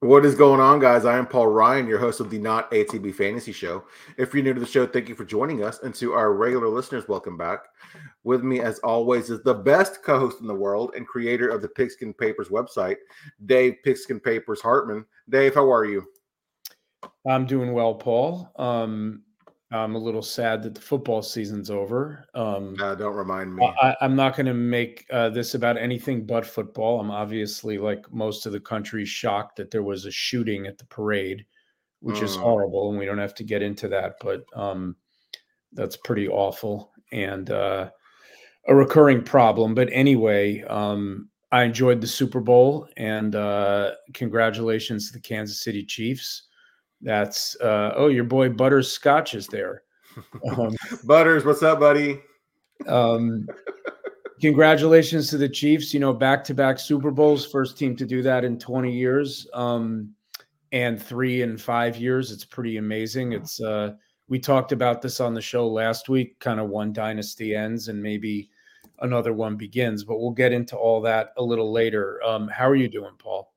What is going on, guys? I am Paul Ryan, your host of the Not ATB Fantasy Show. If you're new to the show, thank you for joining us. And to our regular listeners, welcome back. With me, as always, is the best co host in the world and creator of the Pigskin Papers website, Dave Pigskin Papers Hartman. Dave, how are you? I'm doing well, Paul. Um, I'm a little sad that the football season's over. Um, uh, don't remind me. I, am not going to make uh, this about anything but football. I'm obviously, like most of the country, shocked that there was a shooting at the parade, which mm. is horrible, and we don't have to get into that, but um, that's pretty awful and uh, a recurring problem. But anyway, um, I enjoyed the Super Bowl, and uh, congratulations to the Kansas City Chiefs. That's uh, oh, your boy Butters Scotch is there. Um, Butters, what's up, buddy? Um, congratulations to the Chiefs. You know, back to back Super Bowls, first team to do that in 20 years, um, and three in five years. It's pretty amazing. It's uh, we talked about this on the show last week. Kind of one dynasty ends, and maybe another one begins. But we'll get into all that a little later. Um, how are you doing, Paul?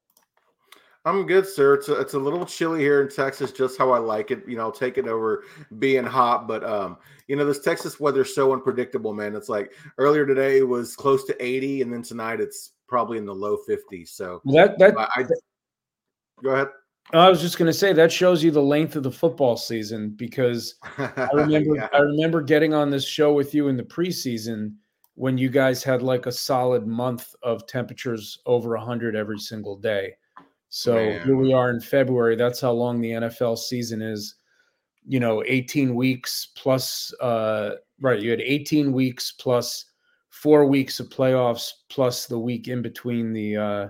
I'm good, sir. It's a, it's a little chilly here in Texas, just how I like it. You know, I'll take it over being hot, but um, you know, this Texas weather's so unpredictable, man. It's like earlier today it was close to 80, and then tonight it's probably in the low 50s. So that that I, I go ahead. I was just going to say that shows you the length of the football season because I remember yeah. I remember getting on this show with you in the preseason when you guys had like a solid month of temperatures over 100 every single day. So Man. here we are in February. That's how long the NFL season is. You know, 18 weeks plus uh right, you had 18 weeks plus 4 weeks of playoffs plus the week in between the uh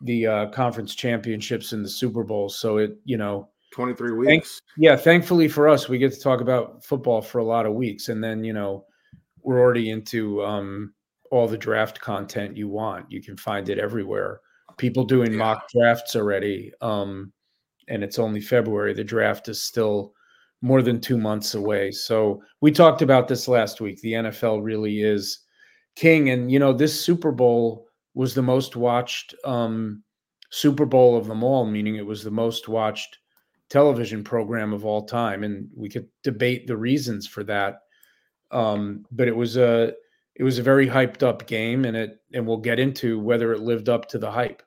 the uh conference championships and the Super Bowl. So it, you know, 23 weeks. Thank, yeah, thankfully for us, we get to talk about football for a lot of weeks and then, you know, we're already into um all the draft content you want. You can find it everywhere people doing yeah. mock drafts already. Um, and it's only February. The draft is still more than two months away. So we talked about this last week. The NFL really is king. And, you know, this Super Bowl was the most watched um, Super Bowl of them all, meaning it was the most watched television program of all time. And we could debate the reasons for that. Um, but it was a it was a very hyped up game and it and we'll get into whether it lived up to the hype.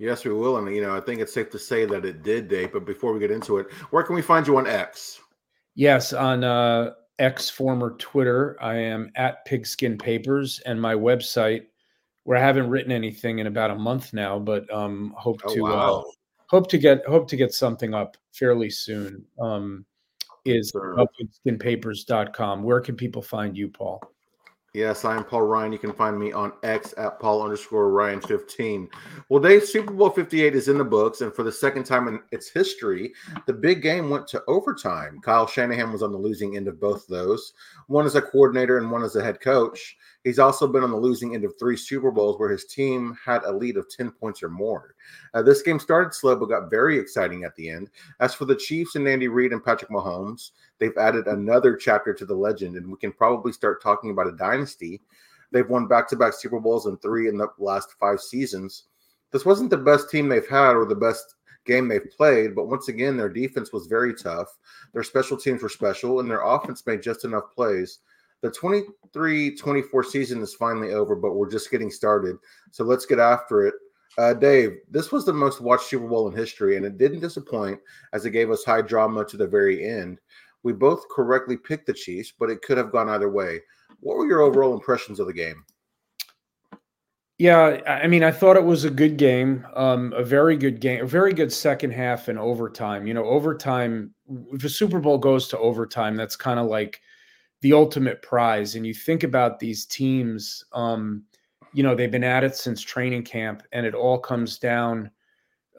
Yes, we will. And, you know, I think it's safe to say that it did, Dave. But before we get into it, where can we find you on X? Yes, on uh, X, former Twitter, I am at Pigskin Papers, and my website, where I haven't written anything in about a month now, but um, hope oh, to uh, wow. uh, hope to get hope to get something up fairly soon. Um, is pigskinpapers.com. Where can people find you, Paul? Yes, I'm Paul Ryan. You can find me on X at Paul underscore Ryan 15. Well, Dave, Super Bowl 58 is in the books, and for the second time in its history, the big game went to overtime. Kyle Shanahan was on the losing end of both those, one as a coordinator and one as a head coach. He's also been on the losing end of three Super Bowls where his team had a lead of 10 points or more. Uh, this game started slow but got very exciting at the end. As for the Chiefs and Andy Reid and Patrick Mahomes, they've added another chapter to the legend, and we can probably start talking about a dynasty. They've won back to back Super Bowls in three in the last five seasons. This wasn't the best team they've had or the best game they've played, but once again, their defense was very tough. Their special teams were special, and their offense made just enough plays the 23 24 season is finally over, but we're just getting started. So let's get after it. Uh, Dave, this was the most watched Super Bowl in history, and it didn't disappoint as it gave us high drama to the very end. We both correctly picked the Chiefs, but it could have gone either way. What were your overall impressions of the game? Yeah, I mean, I thought it was a good game, um, a very good game, a very good second half and overtime. You know, overtime, if a Super Bowl goes to overtime, that's kind of like the ultimate prize. And you think about these teams, um, you know, they've been at it since training camp, and it all comes down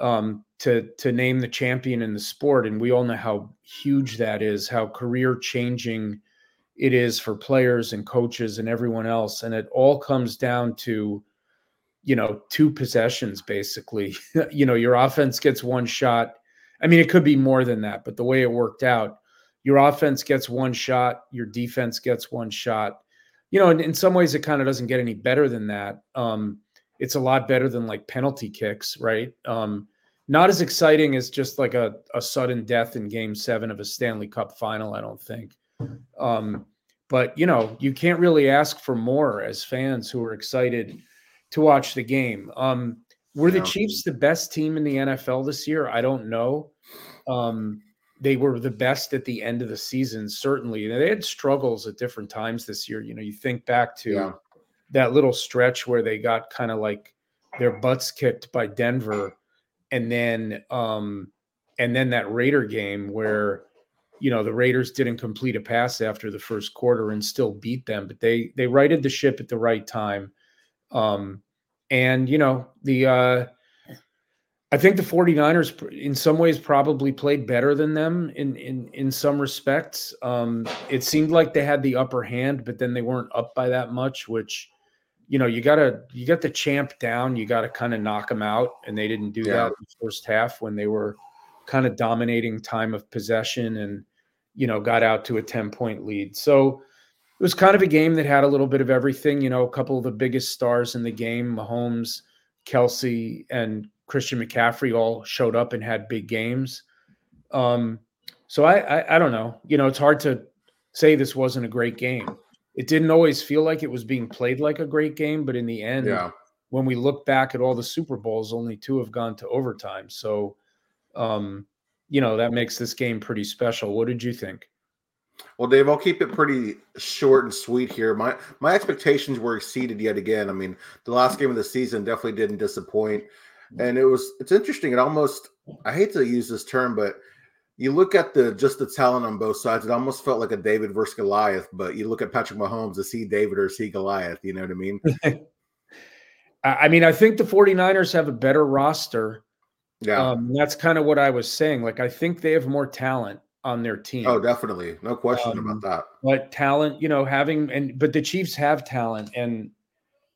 um, to to name the champion in the sport. And we all know how huge that is, how career changing it is for players and coaches and everyone else. And it all comes down to, you know, two possessions basically. you know, your offense gets one shot. I mean, it could be more than that, but the way it worked out, your offense gets one shot, your defense gets one shot. You know, in, in some ways, it kind of doesn't get any better than that. Um, it's a lot better than like penalty kicks, right? Um, not as exciting as just like a, a sudden death in game seven of a Stanley Cup final, I don't think. Um, but you know, you can't really ask for more as fans who are excited to watch the game. Um, were the Chiefs the best team in the NFL this year? I don't know. Um, they were the best at the end of the season, certainly. They had struggles at different times this year. You know, you think back to yeah. that little stretch where they got kind of like their butts kicked by Denver, and then um, and then that Raider game where you know the Raiders didn't complete a pass after the first quarter and still beat them, but they they righted the ship at the right time. Um, and, you know, the, uh, I think the 49ers in some ways probably played better than them in in in some respects. Um, it seemed like they had the upper hand, but then they weren't up by that much, which you know, you gotta you got the champ down, you gotta kind of knock them out. And they didn't do yeah. that in the first half when they were kind of dominating time of possession and you know got out to a 10 point lead. So it was kind of a game that had a little bit of everything. You know, a couple of the biggest stars in the game, Mahomes, Kelce, and Christian McCaffrey all showed up and had big games. Um, so I, I, I don't know. You know, it's hard to say this wasn't a great game. It didn't always feel like it was being played like a great game, but in the end, yeah. when we look back at all the Super Bowls, only two have gone to overtime. So, um, you know, that makes this game pretty special. What did you think? Well, Dave, I'll keep it pretty short and sweet here. My my expectations were exceeded yet again. I mean, the last game of the season definitely didn't disappoint, and it was it's interesting. It almost I hate to use this term, but you look at the just the talent on both sides. It almost felt like a David versus Goliath. But you look at Patrick Mahomes, is he David or is he Goliath? You know what I mean? I mean, I think the 49ers have a better roster. Yeah. Um, that's kind of what I was saying. Like, I think they have more talent on their team. Oh, definitely. No question um, about that. But talent, you know, having and but the Chiefs have talent and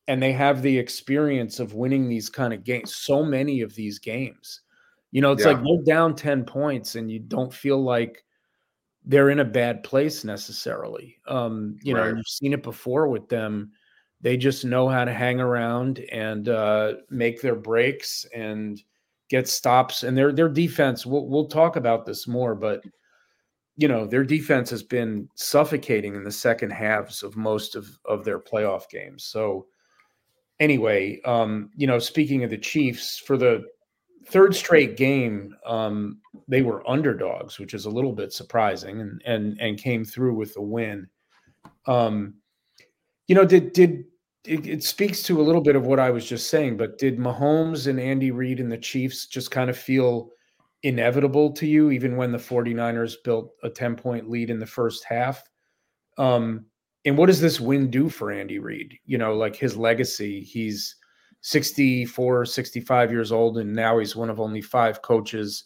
and they have the experience of winning these kind of games. So many of these games. You know, it's yeah. like they're down 10 points and you don't feel like they're in a bad place necessarily. Um, you right. know, you've seen it before with them. They just know how to hang around and uh, make their breaks and get stops. And their their defense. We'll we'll talk about this more, but you know their defense has been suffocating in the second halves of most of of their playoff games so anyway um you know speaking of the chiefs for the third straight game um they were underdogs which is a little bit surprising and and and came through with a win um you know did did it, it speaks to a little bit of what I was just saying, but did Mahomes and Andy Reid and the Chiefs just kind of feel inevitable to you, even when the 49ers built a 10 point lead in the first half. Um, and what does this win do for Andy Reid? You know, like his legacy. He's 64, 65 years old, and now he's one of only five coaches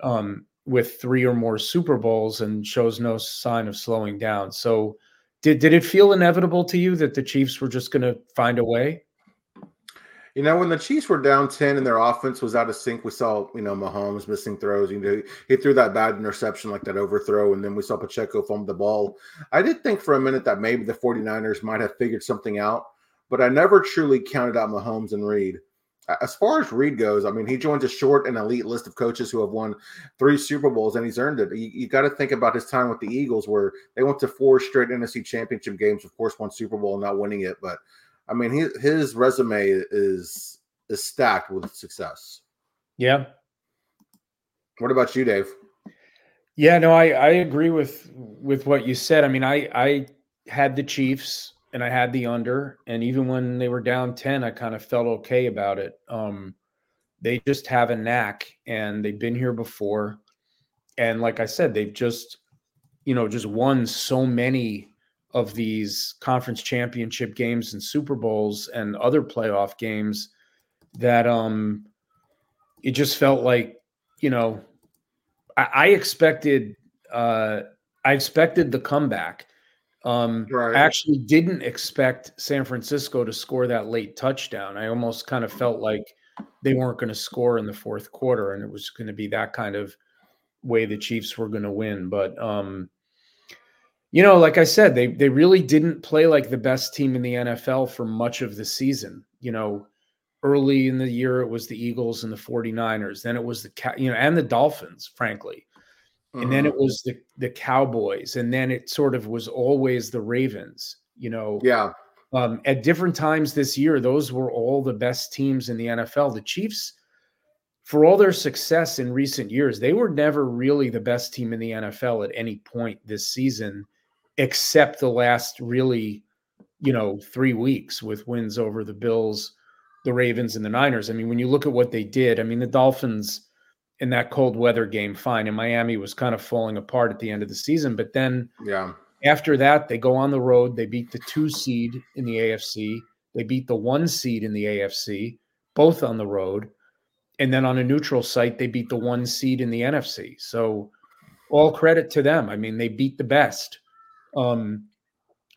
um, with three or more Super Bowls and shows no sign of slowing down. So, did, did it feel inevitable to you that the Chiefs were just going to find a way? You know, when the Chiefs were down 10 and their offense was out of sync, we saw, you know, Mahomes missing throws. You know, he threw that bad interception, like that overthrow, and then we saw Pacheco fumble the ball. I did think for a minute that maybe the 49ers might have figured something out, but I never truly counted out Mahomes and Reid. As far as Reid goes, I mean, he joins a short and elite list of coaches who have won three Super Bowls, and he's earned it. You, you got to think about his time with the Eagles, where they went to four straight NFC championship games, of course, one Super Bowl, and not winning it, but – I mean, his his resume is is stacked with success. Yeah. What about you, Dave? Yeah, no, I I agree with with what you said. I mean, I I had the Chiefs and I had the under, and even when they were down ten, I kind of felt okay about it. Um, they just have a knack, and they've been here before, and like I said, they've just you know just won so many of these conference championship games and Super Bowls and other playoff games that um it just felt like you know I, I expected uh I expected the comeback. Um right. I actually didn't expect San Francisco to score that late touchdown. I almost kind of felt like they weren't going to score in the fourth quarter and it was going to be that kind of way the Chiefs were going to win. But um you know, like I said, they they really didn't play like the best team in the NFL for much of the season. You know, early in the year it was the Eagles and the 49ers, then it was the you know and the Dolphins, frankly. Mm-hmm. And then it mm-hmm. was the the Cowboys and then it sort of was always the Ravens, you know. Yeah. Um, at different times this year, those were all the best teams in the NFL. The Chiefs, for all their success in recent years, they were never really the best team in the NFL at any point this season, except the last really, you know, three weeks with wins over the Bills, the Ravens, and the Niners. I mean, when you look at what they did, I mean, the Dolphins in that cold weather game, fine. And Miami was kind of falling apart at the end of the season. But then, yeah, after that, they go on the road. They beat the two seed in the AFC. They beat the one seed in the AFC, both on the road. And then on a neutral site, they beat the one seed in the NFC. So all credit to them. I mean, they beat the best. Um,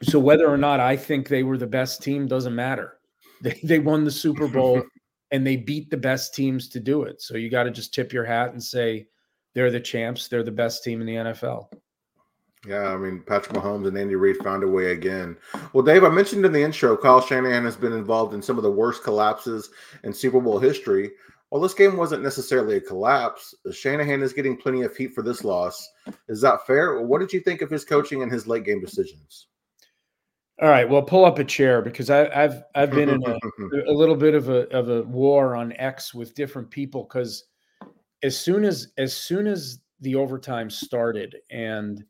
so whether or not I think they were the best team doesn't matter. They, they won the Super Bowl and they beat the best teams to do it. So you got to just tip your hat and say they're the champs. They're the best team in the NFL. Yeah, I mean, Patrick Mahomes and Andy Reid found a way again. Well, Dave, I mentioned in the intro, Kyle Shanahan has been involved in some of the worst collapses in Super Bowl history. Well, this game wasn't necessarily a collapse. Shanahan is getting plenty of heat for this loss. Is that fair? What did you think of his coaching and his late game decisions? All right, well, pull up a chair because I, have I've been in a, a little bit of a of a war on X with different people because as soon as as soon as the overtime started and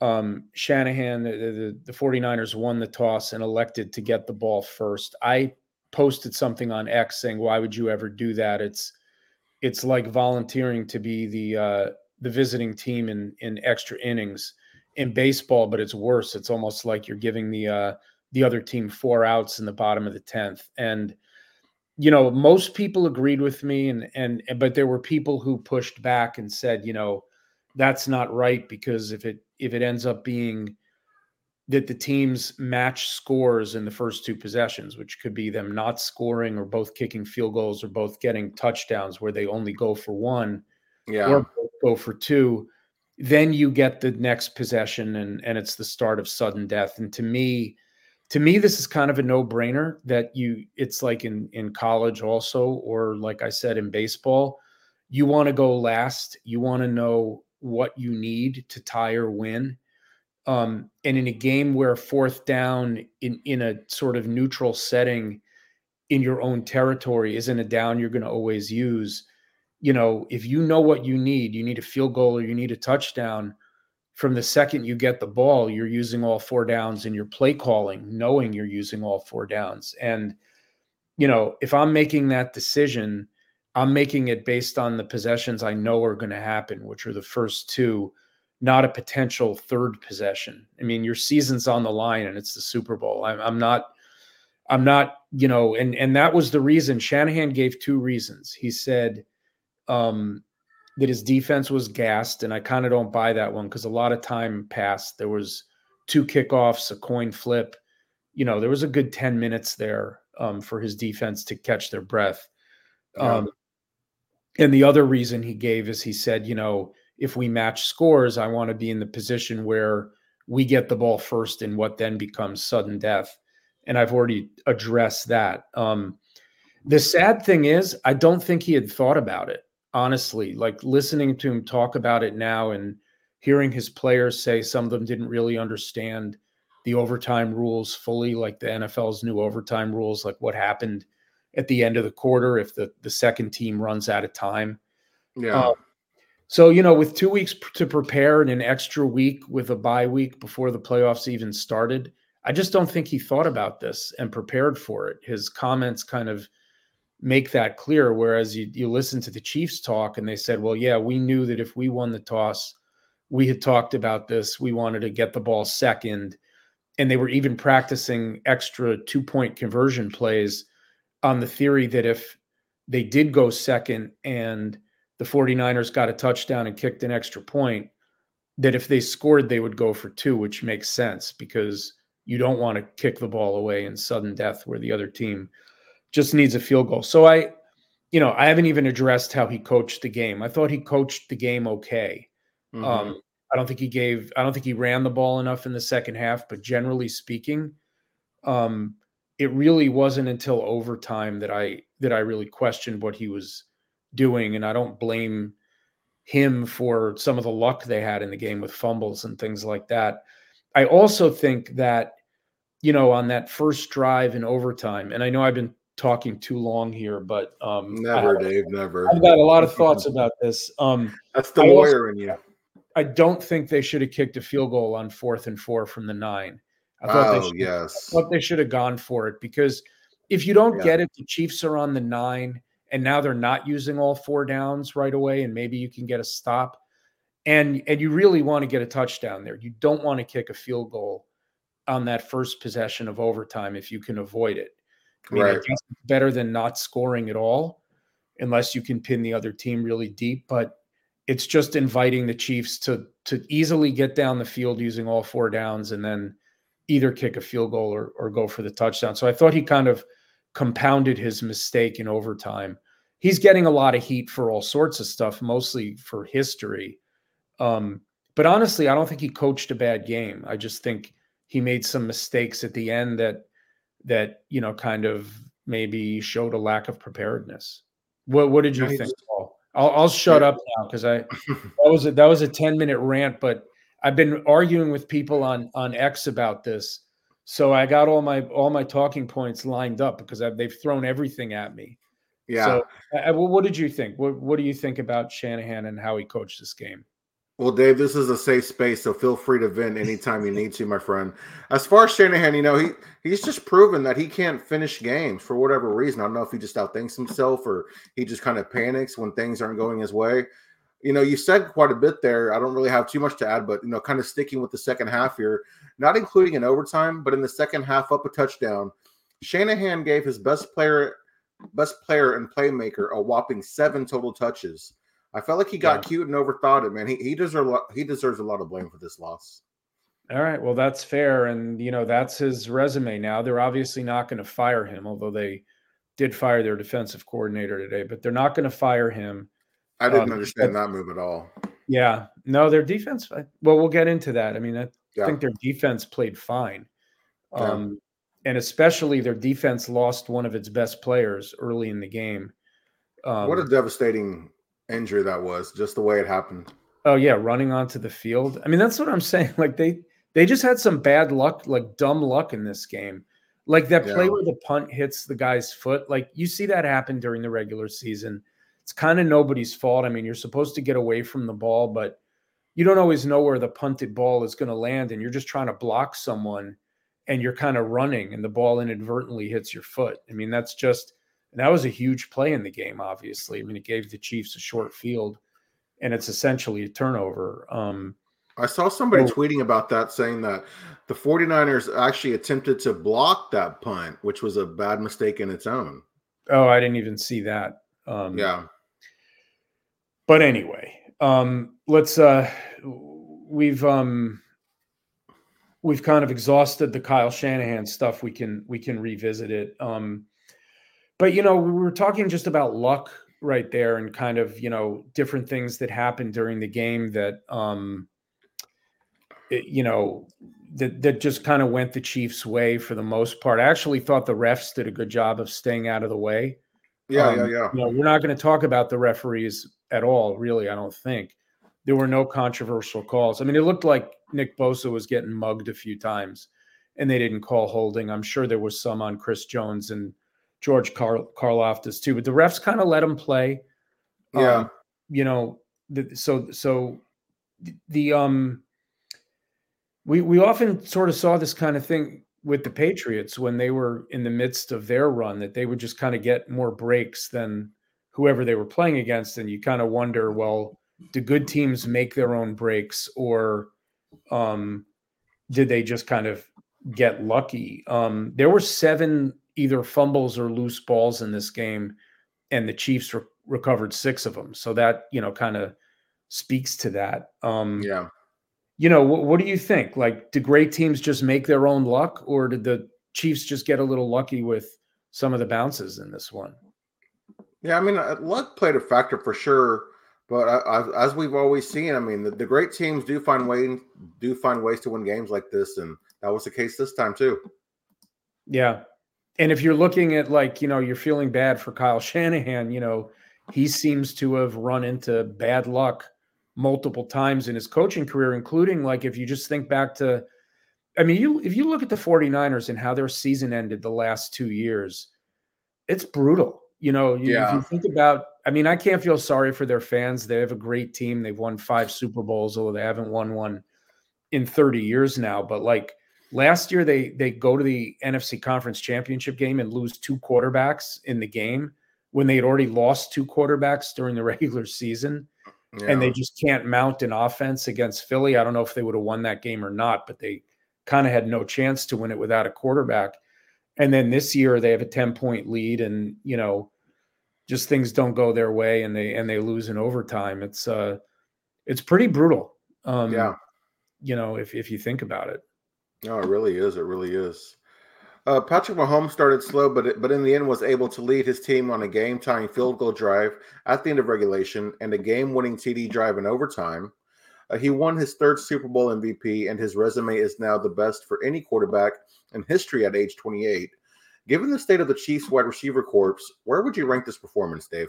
um, Shanahan, the, the, the 49ers won the toss and elected to get the ball first. I posted something on X saying, "Why would you ever do that?" It's it's like volunteering to be the uh, the visiting team in in extra innings in baseball, but it's worse. It's almost like you're giving the uh, the other team four outs in the bottom of the tenth. And you know, most people agreed with me, and and but there were people who pushed back and said, you know, that's not right because if it if it ends up being that the teams match scores in the first two possessions, which could be them not scoring or both kicking field goals or both getting touchdowns where they only go for one yeah. or go for two, then you get the next possession and and it's the start of sudden death. And to me, to me, this is kind of a no-brainer that you it's like in in college also, or like I said in baseball, you want to go last, you want to know what you need to tie or win. Um, and in a game where fourth down in, in a sort of neutral setting in your own territory isn't a down you're going to always use, you know, if you know what you need, you need a field goal or you need a touchdown. From the second you get the ball, you're using all four downs in your play calling, knowing you're using all four downs. And, you know, if I'm making that decision, I'm making it based on the possessions I know are going to happen, which are the first two, not a potential third possession. I mean, your season's on the line and it's the Super Bowl. I'm, I'm not, I'm not, you know, and and that was the reason Shanahan gave two reasons. He said um, that his defense was gassed, and I kind of don't buy that one because a lot of time passed. There was two kickoffs, a coin flip. You know, there was a good ten minutes there um, for his defense to catch their breath. Um, and the other reason he gave is he said, you know, if we match scores, I want to be in the position where we get the ball first in what then becomes sudden death. And I've already addressed that. Um, the sad thing is, I don't think he had thought about it, honestly. Like listening to him talk about it now and hearing his players say some of them didn't really understand the overtime rules fully, like the NFL's new overtime rules, like what happened at the end of the quarter if the the second team runs out of time. Yeah. Um, so you know, with two weeks to prepare and an extra week with a bye week before the playoffs even started, I just don't think he thought about this and prepared for it. His comments kind of make that clear. Whereas you you listen to the Chiefs talk and they said, "Well, yeah, we knew that if we won the toss, we had talked about this. We wanted to get the ball second, and they were even practicing extra two point conversion plays." on the theory that if they did go second and the 49ers got a touchdown and kicked an extra point, that if they scored, they would go for two, which makes sense because you don't want to kick the ball away in sudden death where the other team just needs a field goal. So I, you know, I haven't even addressed how he coached the game. I thought he coached the game okay. Mm-hmm. Um, I don't think he gave, I don't think he ran the ball enough in the second half, but generally speaking, um, it really wasn't until overtime that I that I really questioned what he was doing, and I don't blame him for some of the luck they had in the game with fumbles and things like that. I also think that you know on that first drive in overtime, and I know I've been talking too long here, but um, never, I, Dave, never. I've got a lot of thoughts about this. Um, That's the lawyer in you. I don't think they should have kicked a field goal on fourth and four from the nine. I thought oh, they should, yes. I thought they should have gone for it because if you don't yeah. get it, the Chiefs are on the nine, and now they're not using all four downs right away, and maybe you can get a stop. And and you really want to get a touchdown there. You don't want to kick a field goal on that first possession of overtime if you can avoid it. I mean, right. I guess it's better than not scoring at all, unless you can pin the other team really deep. But it's just inviting the Chiefs to to easily get down the field using all four downs and then either kick a field goal or, or go for the touchdown. So I thought he kind of compounded his mistake in overtime. He's getting a lot of heat for all sorts of stuff, mostly for history. Um, but honestly, I don't think he coached a bad game. I just think he made some mistakes at the end that that you know kind of maybe showed a lack of preparedness. What what did you think, Paul? I'll, I'll shut up now because I that was a, that was a ten minute rant, but I've been arguing with people on on X about this, so I got all my all my talking points lined up because I, they've thrown everything at me. Yeah. So, uh, uh, I, well, what did you think? What What do you think about Shanahan and how he coached this game? Well, Dave, this is a safe space, so feel free to vent anytime you need to, my friend. As far as Shanahan, you know, he he's just proven that he can't finish games for whatever reason. I don't know if he just outthinks himself or he just kind of panics when things aren't going his way you know, you said quite a bit there. I don't really have too much to add, but you know, kind of sticking with the second half here, not including an overtime, but in the second half, up a touchdown. Shanahan gave his best player, best player and playmaker a whopping seven total touches. I felt like he got yeah. cute and overthought it, man. He he deserves he deserves a lot of blame for this loss. All right, well that's fair, and you know that's his resume. Now they're obviously not going to fire him, although they did fire their defensive coordinator today, but they're not going to fire him I didn't um, understand that move at all. Yeah, no, their defense. Well, we'll get into that. I mean, I yeah. think their defense played fine, um, yeah. and especially their defense lost one of its best players early in the game. Um, what a devastating injury that was! Just the way it happened. Oh yeah, running onto the field. I mean, that's what I'm saying. Like they they just had some bad luck, like dumb luck in this game. Like that play yeah. where the punt hits the guy's foot. Like you see that happen during the regular season it's kind of nobody's fault. I mean, you're supposed to get away from the ball, but you don't always know where the punted ball is going to land, and you're just trying to block someone, and you're kind of running, and the ball inadvertently hits your foot. I mean, that's just that was a huge play in the game. Obviously, I mean, it gave the Chiefs a short field, and it's essentially a turnover. Um, I saw somebody so, tweeting about that saying that the 49ers actually attempted to block that punt, which was a bad mistake in its own. Oh, I didn't even see that. Um, yeah. But anyway, um, let's. Uh, we've um, we've kind of exhausted the Kyle Shanahan stuff. We can we can revisit it. Um, but you know, we were talking just about luck right there, and kind of you know different things that happened during the game that um, it, you know that that just kind of went the Chiefs' way for the most part. I actually thought the refs did a good job of staying out of the way. Yeah, um, yeah, yeah. You know, we're not going to talk about the referees at all, really. I don't think there were no controversial calls. I mean, it looked like Nick Bosa was getting mugged a few times, and they didn't call holding. I'm sure there was some on Chris Jones and George Car- Karlaftis too, but the refs kind of let him play. Yeah, um, you know, the, so so the um we we often sort of saw this kind of thing with the Patriots when they were in the midst of their run that they would just kind of get more breaks than whoever they were playing against and you kind of wonder well do good teams make their own breaks or um, did they just kind of get lucky um, there were seven either fumbles or loose balls in this game and the chiefs re- recovered six of them so that you know kind of speaks to that um, yeah you know, what, what do you think? Like, do great teams just make their own luck, or did the Chiefs just get a little lucky with some of the bounces in this one? Yeah, I mean, uh, luck played a factor for sure. But i as we've always seen, I mean, the, the, great teams do find way do find ways to win games like this, and that was the case this time too. Yeah, and if you're looking at like, you know, you're feeling bad for Kyle Shanahan, you know, he seems to have run into bad luck multiple times in his coaching career, including like if you just think back to, I mean, you if you look at the 49ers and how their season ended the last two years, it's brutal. You know, you, yeah. if you think about, I mean, I can't feel sorry for their fans. They have a great team. They've won five Super Bowls, although they haven't won one in 30 years now. But like last year, they they go to the NFC Conference Championship game and lose two quarterbacks in the game when they had already lost two quarterbacks during the regular season. Yeah. And they just can't mount an offense against Philly. I don't know if they would have won that game or not, but they kind of had no chance to win it without a quarterback. And then this year they have a 10 point lead and, you know, just things don't go their way and they and they lose in overtime. It's uh it's pretty brutal. Um yeah. you know, if if you think about it. No, it really is. It really is. Uh, Patrick Mahomes started slow, but it, but in the end was able to lead his team on a game-tying field goal drive at the end of regulation and a game-winning TD drive in overtime. Uh, he won his third Super Bowl MVP, and his resume is now the best for any quarterback in history at age 28. Given the state of the Chiefs wide receiver corps, where would you rank this performance, Dave?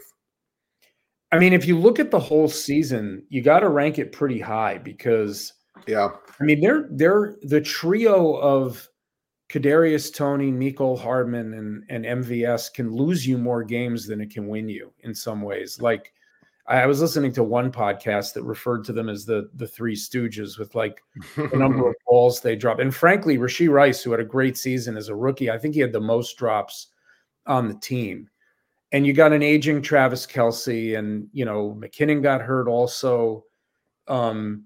I mean, if you look at the whole season, you got to rank it pretty high because, yeah, I mean, they're they're the trio of Kadarius Toney, Mecole Hardman, and and MVS can lose you more games than it can win you in some ways. Like I was listening to one podcast that referred to them as the the Three Stooges with like the number of balls they drop. And frankly, Rashee Rice, who had a great season as a rookie, I think he had the most drops on the team. And you got an aging Travis Kelce, and you know McKinnon got hurt also. Um,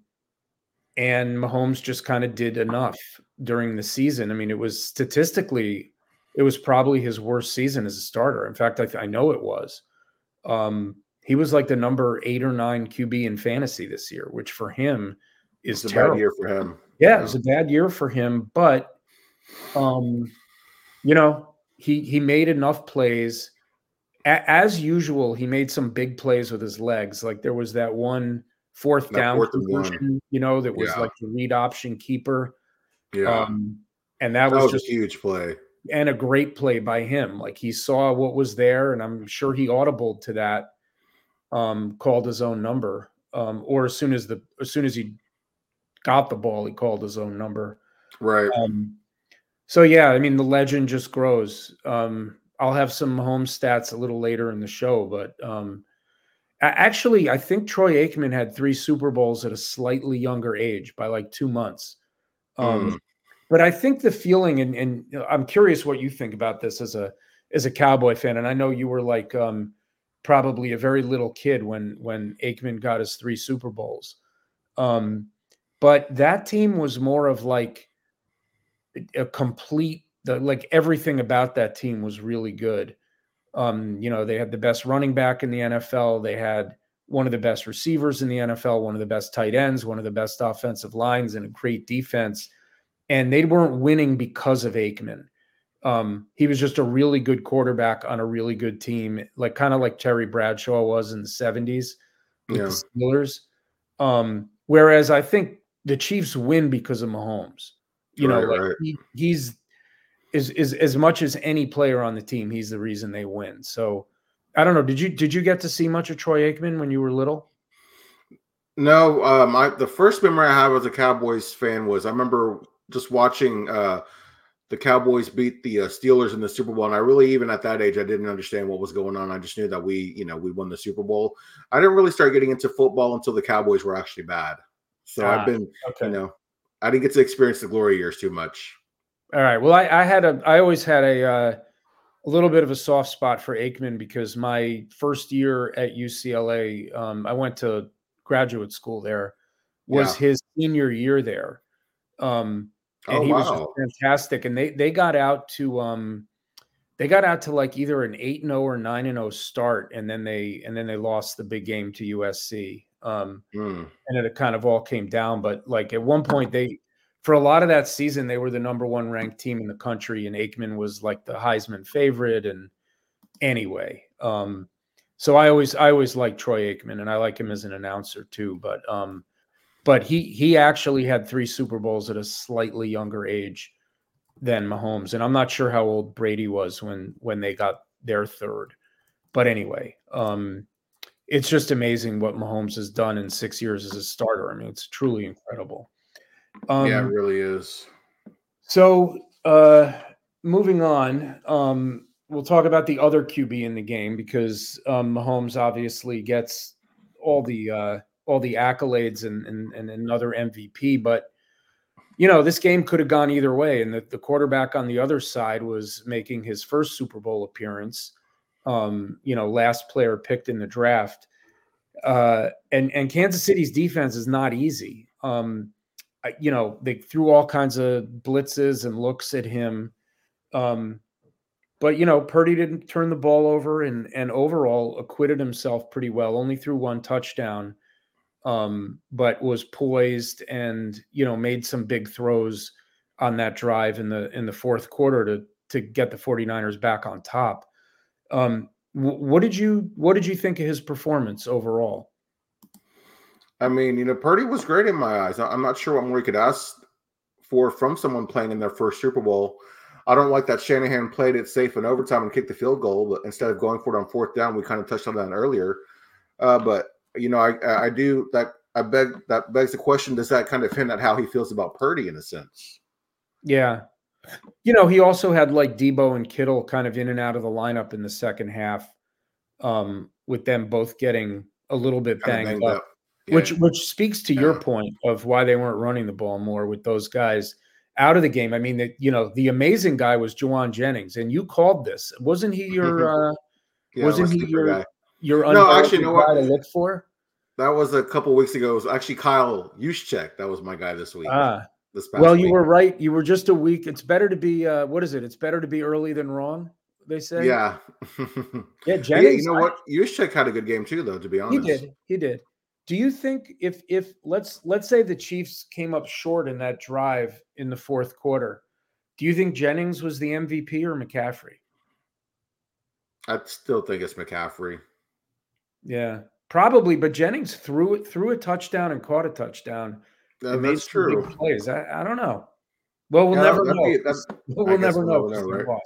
and Mahomes just kind of did enough during the season. I mean, it was statistically, it was probably his worst season as a starter. In fact, I, I know it was. Um, he was like the number eight or nine QB in fantasy this year, which for him is a terrible. bad year for him. Yeah, yeah, it was a bad year for him, but um, you know, he he made enough plays. A- as usual, he made some big plays with his legs. Like there was that one fourth that down conversion, you know, that was yeah. like the read option keeper. Yeah. Um, and that, that was, was, just a huge play. And a great play by him. Like he saw what was there, and I'm sure he audibled to that um, called his own number, um, or as soon as the as soon as he got the ball, he called his own number. Right. Um, so yeah, I mean the legend just grows. Um, I'll have some home stats a little later in the show, but um, actually, I think Troy Aikman had three Super Bowls at a slightly younger age by like two months. Um, mm. But I think the feeling, and, and I'm curious what you think about this as a as a Cowboy fan, and I know you were like um, probably a very little kid when when Aikman got his three Super Bowls. Um, but that team was more of like a complete the like everything about that team was really good. Um, you know, they had the best running back in the NFL, they had one of the best receivers in the NFL, one of the best tight ends, one of the best offensive lines, and a great defense. And they weren't winning because of Aikman. Um, he was just a really good quarterback on a really good team, like kind of like Terry Bradshaw was in the 70s with yeah. the Steelers. Um, whereas I think the Chiefs win because of Mahomes. You right, know, like right. he, he's is is as much as any player on the team, he's the reason they win. So I don't know. Did you did you get to see much of Troy Aikman when you were little? No, um, I, the first memory I have as a Cowboys fan was I remember just watching uh, the Cowboys beat the uh, Steelers in the Super Bowl, and I really, even at that age, I didn't understand what was going on. I just knew that we, you know, we won the Super Bowl. I didn't really start getting into football until the Cowboys were actually bad. So ah, I've been, okay. you know, I didn't get to experience the glory years too much. All right. Well, I, I had a, I always had a, uh, a little bit of a soft spot for Aikman because my first year at UCLA, um, I went to graduate school there, was yeah. his senior year there. Um, and oh, he was fantastic. And they they got out to um they got out to like either an 8 0 or 9 0 start and then they and then they lost the big game to USC. Um mm. and it kind of all came down but like at one point they for a lot of that season they were the number 1 ranked team in the country and Aikman was like the Heisman favorite and anyway. Um so I always I always like Troy Aikman and I like him as an announcer too but um but he he actually had three Super Bowls at a slightly younger age than Mahomes. And I'm not sure how old Brady was when when they got their third. But anyway, um, it's just amazing what Mahomes has done in six years as a starter. I mean, it's truly incredible. Um, yeah, it really is. So, uh, moving on, um, we'll talk about the other QB in the game because um, Mahomes obviously gets all the uh, all the accolades and, and, and another MVP, but you know this game could have gone either way, and the, the quarterback on the other side was making his first Super Bowl appearance. Um, you know, last player picked in the draft, uh, and and Kansas City's defense is not easy. Um, you know, they threw all kinds of blitzes and looks at him. Um, but you know, Purdy didn't turn the ball over and and overall acquitted himself pretty well. Only threw one touchdown, um, but was poised and you know made some big throws on that drive in the in the fourth quarter to to get the 49ers back on top. Um, what did you what did you think of his performance overall? I mean, you know, Purdy was great in my eyes. I'm not sure what more you could ask for from someone playing in their first Super Bowl. I don't like that Shanahan played it safe in overtime and kicked the field goal, but instead of going for it on fourth down, we kind of touched on that earlier. Uh, but you know, I I do that. I beg that begs the question: Does that kind of hint at how he feels about Purdy in a sense? Yeah, you know, he also had like Deebo and Kittle kind of in and out of the lineup in the second half, um, with them both getting a little bit banged, banged up. up. Yeah. Which which speaks to yeah. your point of why they weren't running the ball more with those guys out of the game. I mean, the, you know, the amazing guy was Jauan Jennings, and you called this, wasn't he? Your uh, yeah, wasn't he your guy. your no? Actually, you know what? to look for. That was a couple weeks ago. It was actually Kyle Juszczyk. That was my guy this week. Ah, this well, week. you were right. You were just a week. It's better to be. Uh, what is it? It's better to be early than wrong. They say. Yeah. yeah, Jennings. Yeah, you know I, what? Juszczyk had a good game too, though. To be honest, he did. He did. Do you think if if let's let's say the Chiefs came up short in that drive in the fourth quarter, do you think Jennings was the MVP or McCaffrey? I still think it's McCaffrey. Yeah, probably. But Jennings threw it threw a touchdown and caught a touchdown. Yeah, that's true. Plays. I, I don't know. Well, we'll yeah, never know. Be, we'll never know. know right?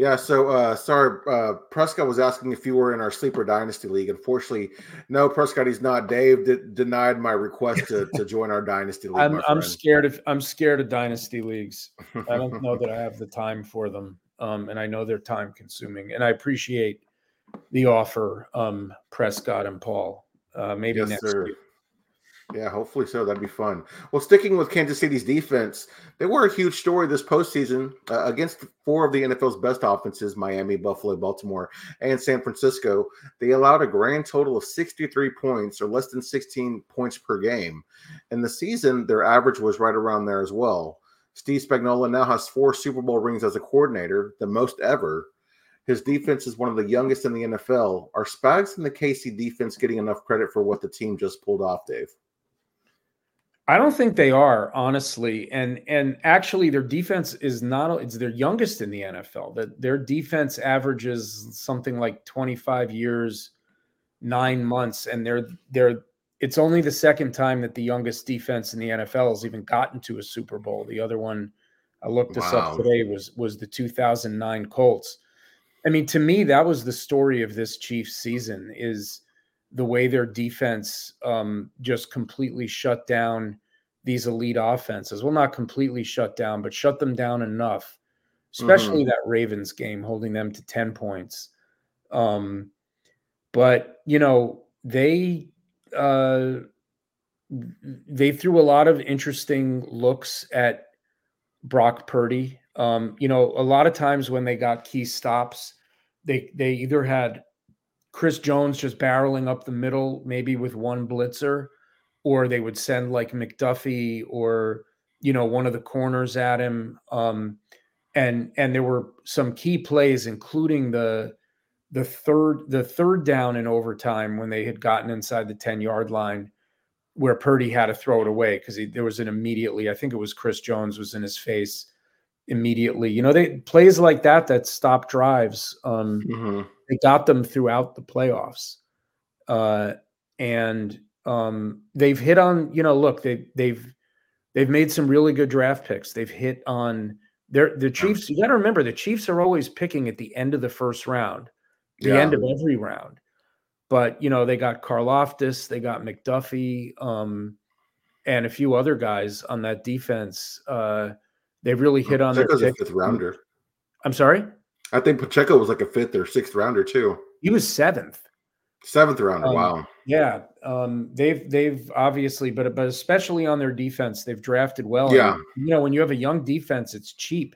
Yeah, so uh, sorry, uh, Prescott was asking if you were in our sleeper dynasty league. Unfortunately, no, Prescott, he's not. Dave d- denied my request to, to join our dynasty league. I'm, I'm scared of I'm scared of dynasty leagues. I don't know that I have the time for them, um, and I know they're time consuming. And I appreciate the offer, um, Prescott and Paul. Uh, maybe yes, next sir. year. Yeah, hopefully so. That'd be fun. Well, sticking with Kansas City's defense, they were a huge story this postseason uh, against four of the NFL's best offenses Miami, Buffalo, Baltimore, and San Francisco. They allowed a grand total of 63 points or less than 16 points per game. In the season, their average was right around there as well. Steve Spagnuolo now has four Super Bowl rings as a coordinator, the most ever. His defense is one of the youngest in the NFL. Are Spags and the KC defense getting enough credit for what the team just pulled off, Dave? I don't think they are, honestly. And and actually their defense is not it's their youngest in the NFL. That their defense averages something like 25 years, 9 months and they're they're it's only the second time that the youngest defense in the NFL has even gotten to a Super Bowl. The other one I looked this wow. up today was was the 2009 Colts. I mean, to me, that was the story of this Chiefs season is the way their defense um, just completely shut down these elite offenses. Well, not completely shut down, but shut them down enough, especially mm-hmm. that Ravens game, holding them to 10 points. Um, but, you know, they, uh, they threw a lot of interesting looks at Brock Purdy. Um, you know, a lot of times when they got key stops, they they either had Chris Jones just barreling up the middle, maybe with one blitzer, or they would send like McDuffie or you know one of the corners at him. Um, and and there were some key plays, including the the third the third down in overtime when they had gotten inside the 10 yard line where Purdy had to throw it away because there was an immediately, I think it was Chris Jones was in his face immediately. You know, they plays like that that stop drives. Um, mm-hmm. They got them throughout the playoffs, uh, and um, they've hit on. You know, look, they they've they've made some really good draft picks. They've hit on their the Chiefs. You got to remember the Chiefs are always picking at the end of the first round, the Yeah. end of every round. But you know they got Karlaftis, they got McDuffie, um, and a few other guys on that defense. Uh, they really hit on their a fifth rounder. I'm sorry, I think Pacheco was like a fifth or sixth rounder too. he was seventh. Seventh rounder. Um, wow. Yeah, um, they've they've obviously, but but especially on their defense, they've drafted well. Yeah. And, you know, when you have a young defense, it's cheap.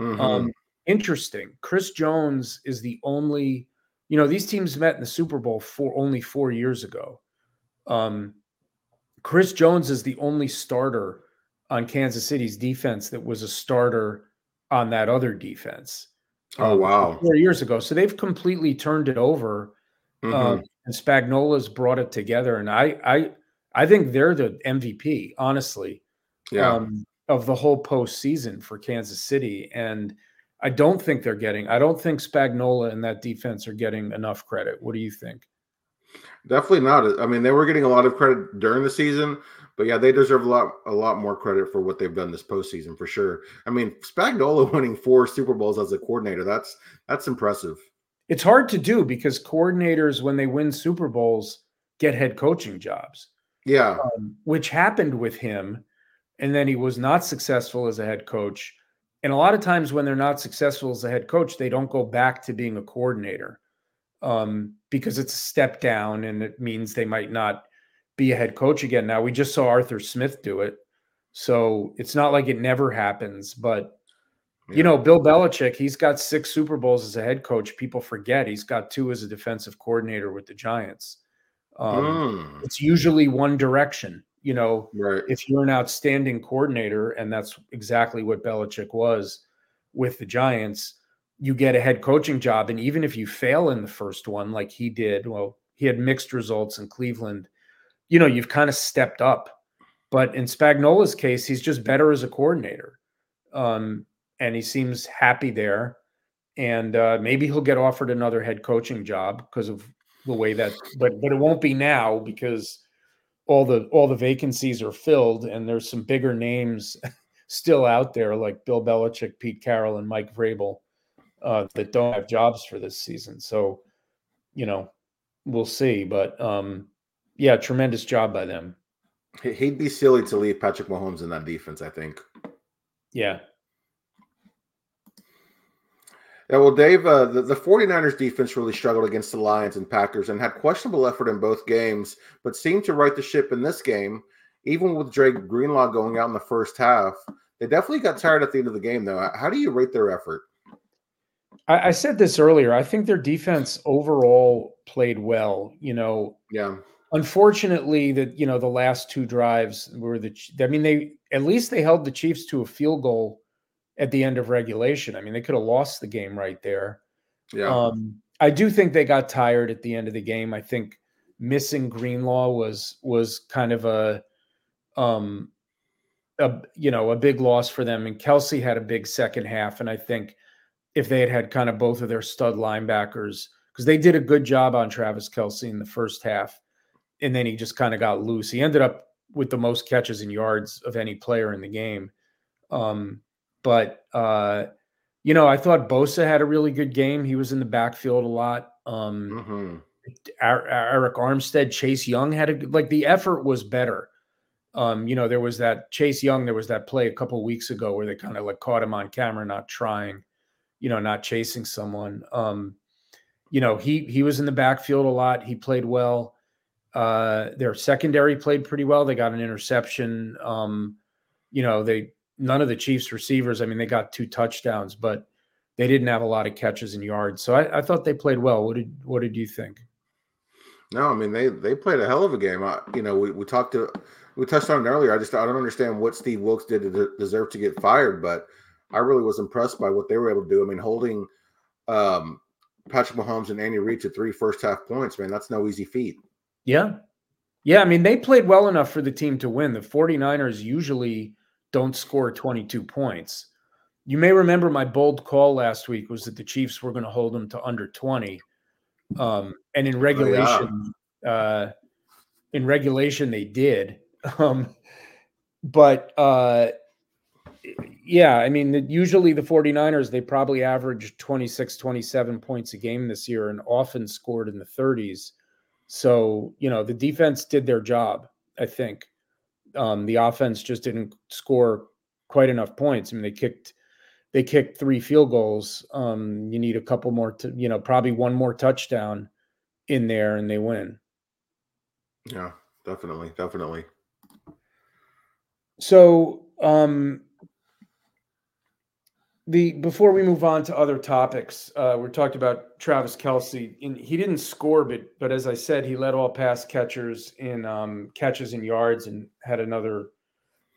Mhm. Um, interesting. Chris Jones is the only. You know, these teams met in the Super Bowl for only four years ago. Um, Chris Jones is the only starter on Kansas City's defense that was a starter on that other defense. oh um, wow. Four years ago, so they've completely turned it over Mhm. um, and Spagnuolo's brought it together, and I, I, I think they're the MVP, honestly, yeah. um, of the whole postseason for Kansas City. And I don't think they're getting. I don't think Spagnuolo and that defense are getting enough credit. What do you think? Definitely not. I mean, they were getting a lot of credit during the season, but yeah, they deserve a lot, a lot more credit for what they've done this postseason for sure. I mean, Spagnuolo winning four Super Bowls as a coordinator—that's that's impressive. It's hard to do because coordinators, when they win Super Bowls, get head coaching jobs, Yeah, um, which happened with him. And then he was not successful as a head coach. And a lot of times when they're not successful as a head coach, they don't go back to being a coordinator um, because it's a step down and it means they might not be a head coach again. Now, we just saw Arthur Smith do it. So it's not like it never happens. But, Yeah. you know, Bill Belichick, he's got six Super Bowls as a head coach. People forget he's got two as a defensive coordinator with the Giants. Um, Mm, It's usually one direction. You know, right. if you're an outstanding coordinator, and that's exactly what Belichick was with the Giants, you get a head coaching job. And even if you fail in the first one, like he did, well, he had mixed results in Cleveland, you know, you've kind of stepped up. But in Spagnuolo's case, he's just better as a coordinator. Um, and he seems happy there. And uh, maybe he'll get offered another head coaching job because of the way that, but but it won't be now because all the all the vacancies are filled and there's some bigger names still out there like Bill Belichick, Pete Carroll, and Mike Vrabel uh, that don't have jobs for this season. So, you know, we'll see. But um, yeah, tremendous job by them. He- He'd be silly to leave Patrick Mahomes in that defense. I think. Yeah. Yeah, well, Dave, uh, the, the 49ers defense really struggled against the Lions and Packers and had questionable effort in both games, but seemed to right the ship in this game. Even with Dre Greenlaw going out in the first half, they definitely got tired at the end of the game, though. How do you rate their effort? I, I said this earlier. I think their defense overall played well. You know, Yeah, unfortunately that you know the last two drives were the i mean they at least they held the chiefs to a field goal at the end of regulation. I mean they could have lost the game right there. Yeah, um i do think they got tired at the end of the game. I think missing Greenlaw was was kind of a um a you know a big loss for them. And Kelce had a big second half. And i think if they had had kind of both of their stud linebackers because they did a good job on Travis Kelce in the first half and then he just kind of got loose. He ended up with the most catches and yards of any player in the game. Um, but uh, you know, I thought Bosa had a really good game. He was in the backfield a lot. Um, hmm Er- Arik Armstead, Chase Young had a like the effort was better. Um, you know, there was that Chase Young. There was that play a couple weeks ago where they kind of like caught him on camera, not trying, you know, not chasing someone. Um, you know, he he was in the backfield a lot. He played well. Uh, their secondary played pretty well. They got an interception. Um, you know, they none of the Chiefs receivers. I mean, they got two touchdowns, but they didn't have a lot of catches and yards. So I, I thought they played well. What did what did you think? No, I mean they they played a hell of a game. I, you know, we, we talked to we touched on it earlier. I just I don't understand what Steve Wilks did to de- deserve to get fired, but I really was impressed by what they were able to do. I mean, holding um, Patrick Mahomes and Andy Reid to three first half points, man, that's no easy feat. Yeah. Yeah. I mean, they played well enough for the team to win. The 49ers usually don't score 22 points. You may remember my bold call last week was that the Chiefs were going to hold them to under 20. Um, and in regulation, uh, in regulation, they did. Um, but uh, yeah, I mean, usually the 49ers, they probably averaged 26, 27 points a game this year and often scored in the 30s. So, you know, the defense did their job, I think. Um, the offense just didn't score quite enough points. I mean, they kicked they kicked three field goals. Um, you need a couple more to, you know, probably one more touchdown in there and they win. Yeah, definitely, definitely. So, um, the before we move on to other topics, uh, we talked about Travis Kelce. And he didn't score, but but as I said, he led all pass catchers in um, catches and yards, and had another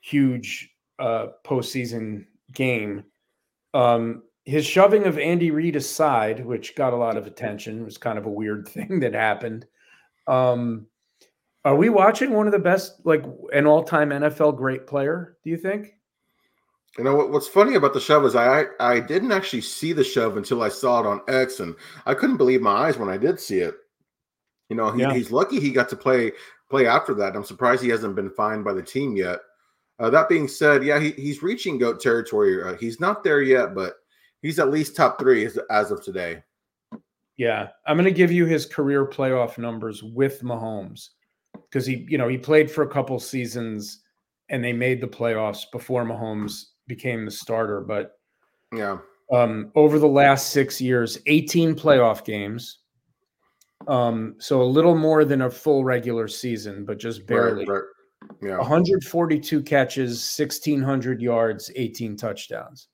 huge uh, postseason game. Um, his shoving of Andy Reid aside, which got a lot of attention, was kind of a weird thing that happened. Um, are we watching one of the best, like an all-time NFL great player? Do you think? You know what's funny about the shove is I I didn't actually see the shove until I saw it on X, and I couldn't believe my eyes when I did see it. You know, he, yeah. he's lucky he got to play play after that. I'm surprised he hasn't been fined by the team yet. Uh, that being said, yeah, he, he's reaching goat territory. Uh, he's not there yet, but he's at least top three as, as of today. Yeah, I'm going to give you his career playoff numbers with Mahomes because he, you know, he played for a couple seasons and they made the playoffs before Mahomes became the starter. But yeah, um, over the last six years, 18 playoff games. Um, so a little more than a full regular season, but just barely. Right, right. Yeah. 142 catches, 1600 yards, 18 touchdowns.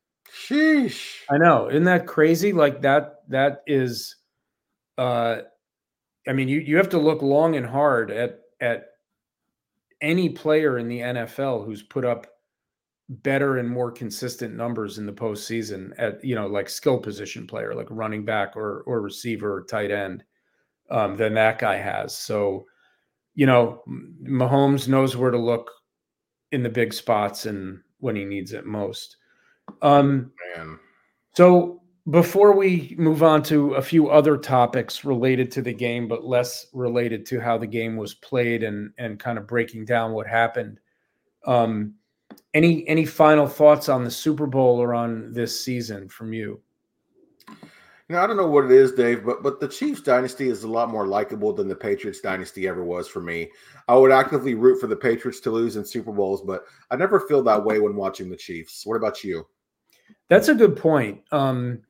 Sheesh. I know. Isn't that crazy? Like that, that is uh I mean, you you have to look long and hard at at any player in the NFL who's put up better and more consistent numbers in the postseason at you know like skill position player like running back or or receiver or tight end um, than that guy has. So you know Mahomes knows where to look in the big spots and when he needs it most. Um, Man. So before we move on to a few other topics related to the game, but less related to how the game was played and and kind of breaking down what happened. Um, any any final thoughts on the Super Bowl or on this season from you? You know, I don't know what it is, Dave, but but the Chiefs dynasty is a lot more likable than the Patriots dynasty ever was for me. I would actively root for the Patriots to lose in Super Bowls, but I never feel that way when watching the Chiefs. What about you? That's a good point. Um,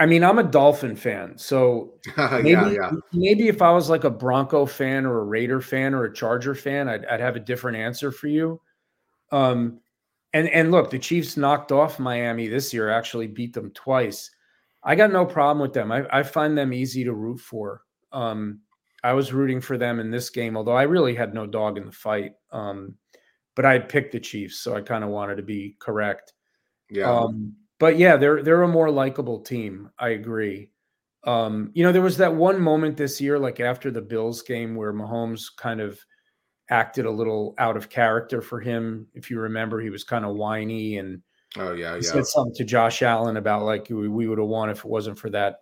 I mean, I'm a Dolphin fan, so maybe, yeah, yeah. maybe if I was like a Bronco fan or a Raider fan or a Charger fan, I'd, I'd have a different answer for you. Um, and and look, the Chiefs knocked off Miami this year. Actually, beat them twice. I got no problem with them. I, I find them easy to root for. Um, I was rooting for them in this game, although I really had no dog in the fight. Um, but I picked the Chiefs, so I kind of wanted to be correct. Yeah. Um, but yeah, they're they're a more likable team. I agree. Um, you know, there was that one moment this year, like after the Bills game, where Mahomes kind of acted a little out of character for him. If you remember, he was kind of whiny and oh yeah, yeah. said something to Josh Allen about like we, we would have won if it wasn't for that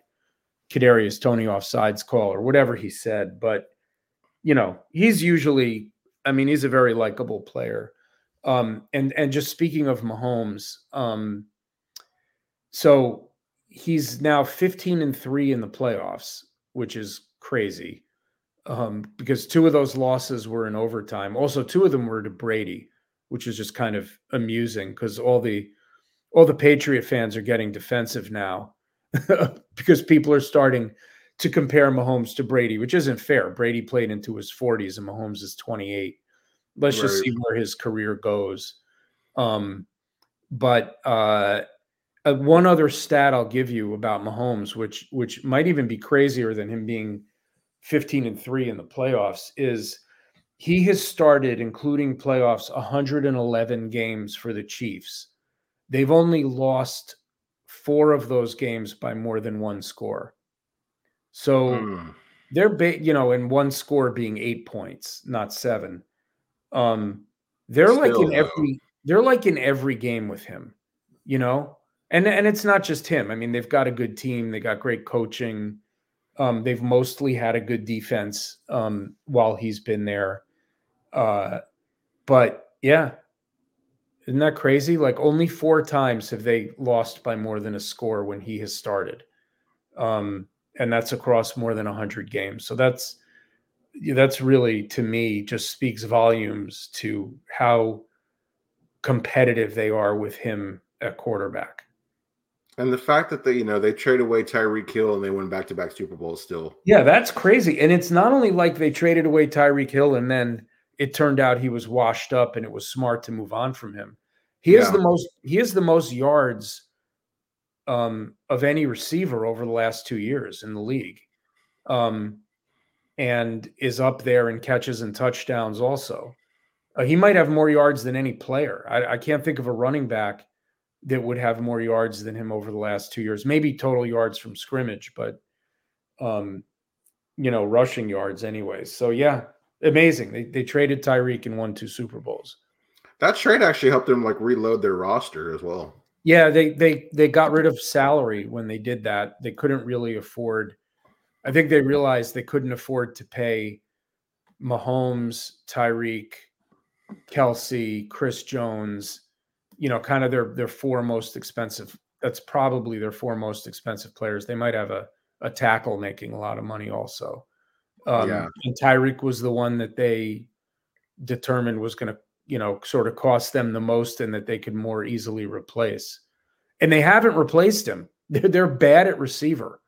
Kadarius Toney offsides call or whatever he said. But you know, he's usually, I mean, he's a very likable player. Um, and and just speaking of Mahomes, um, so he's now 15 and three in the playoffs, which is crazy um, because two of those losses were in overtime. Also, two of them were to Brady, which is just kind of amusing because all the all the Patriot fans are getting defensive now because people are starting to compare Mahomes to Brady, which isn't fair. Brady played into his 40s and Mahomes is 28. Let's right. just see where his career goes. Um, but uh, uh, one other stat I'll give you about Mahomes, which which might even be crazier than him being 15 and 3 in the playoffs is he has started including playoffs 111 games for the Chiefs. They've only lost 4 of those games by more than one score. So mm. they're ba- you know in one score being 8 points, not 7. Um they're Still, like in every they're like in every game with him, you know? And and it's not just him. I mean, they've got a good team, they got great coaching um, they've mostly had a good defense um, while he's been there. Uh, but yeah, Isn't that crazy? Like only four times have they lost by more than a score when he has started. Um, and that's across more than 100 games. So that's that's really to me just speaks volumes to how competitive they are with him at quarterback. And the fact that they, you know, they trade away Tyreek Hill and they win back to back Super Bowls still. Yeah, that's crazy. And it's not only like they traded away Tyreek Hill and then it turned out he was washed up and it was smart to move on from him. He yeah. is the most he is the most yards um, of any receiver over the last two years in the league. Um, and is up there in catches and touchdowns also. Uh, he might have more yards than any player. I, I, can't think of a running back that would have more yards than him over the last two years. Maybe total yards from scrimmage, but um, you know, rushing yards anyways. So yeah, amazing. They they traded Tyreek and won two Super Bowls. That trade actually helped them like reload their roster as well. Yeah, they they they got rid of salary when they did that. They couldn't really afford. I think they realized they couldn't afford to pay Mahomes, Tyreek, Kelce, Chris Jones, you know, kind of their their four most expensive. That's probably their four most expensive players. They might have a a tackle making a lot of money also. Um, yeah. And Tyreek was the one that they determined was going to, you know, sort of cost them the most and that they could more easily replace. And they haven't replaced him. They're, they're bad at receiver.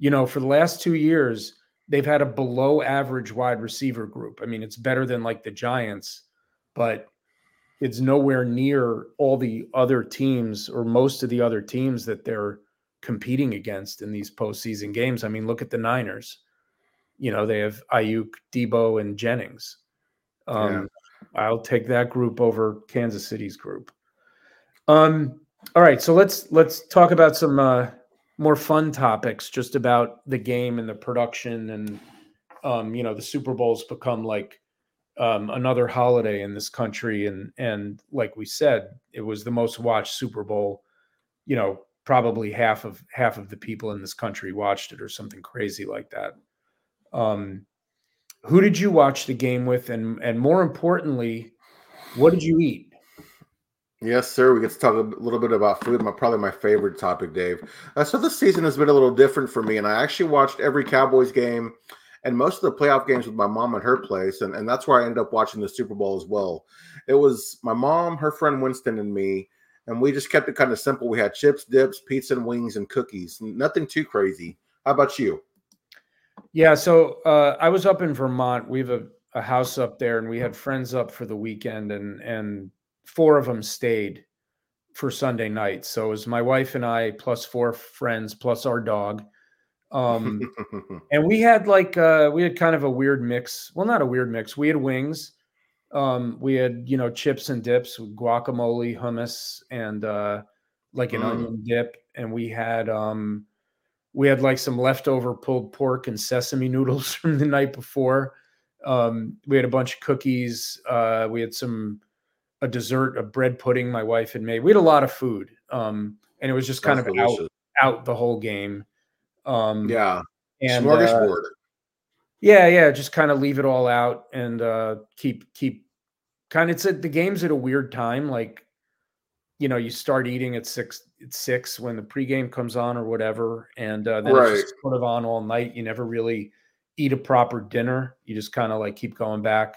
You know, for the last two years, they've had a below average wide receiver group. I mean, it's better than like the Giants, but it's nowhere near all the other teams or most of the other teams that they're competing against in these postseason games. I mean, look at the Niners. You know, they have Aiyuk, Deebo, and Jennings. Um, yeah. I'll take that group over Kansas City's group. Um, all right, so let's let's talk about some uh, more fun topics, just about the game and the production, and um, you know, the Super Bowl's become like um, another holiday in this country, and and like we said, it was the most watched Super Bowl. You know, probably half of half of the people in this country watched it, or something crazy like that. Um, who did you watch the game with, and and more importantly, what did you eat? Yes, sir. We get to talk a little bit about food. My probably my favorite topic, Dave. Uh, so this season has been a little different for me, and I actually watched every Cowboys game and most of the playoff games with my mom at her place, and, and that's where I ended up watching the Super Bowl as well. It was my mom, her friend Winston, and me, and we just kept it kind of simple. We had chips, dips, pizza, and wings, and cookies. Nothing too crazy. How about you? Yeah, so uh, I was up in Vermont. We have a, a house up there, and we had friends up for the weekend, and and four of them stayed for Sunday night. So it was my wife and I plus four friends plus our dog. Um, and we had like uh, we had kind of a weird mix. Well, not a weird mix. We had wings. Um, we had you know chips and dips, guacamole, hummus, and uh, like an mm. onion dip. And we had um, we had like some leftover pulled pork and sesame noodles from the night before. Um, we had a bunch of cookies. Uh, we had some a dessert, a bread pudding my wife had made. We had a lot of food, um, and it was just kind That's of delicious. out out the whole game. Um, yeah, and smorgasbord. Uh, yeah, yeah, just kind of leave it all out and uh, keep keep kind of. It's at the game's at a weird time, like you know, you start eating at six at six when the pregame comes on or whatever, and uh, then right. it's just sort of on all night. You never really eat a proper dinner. You just kind of like keep going back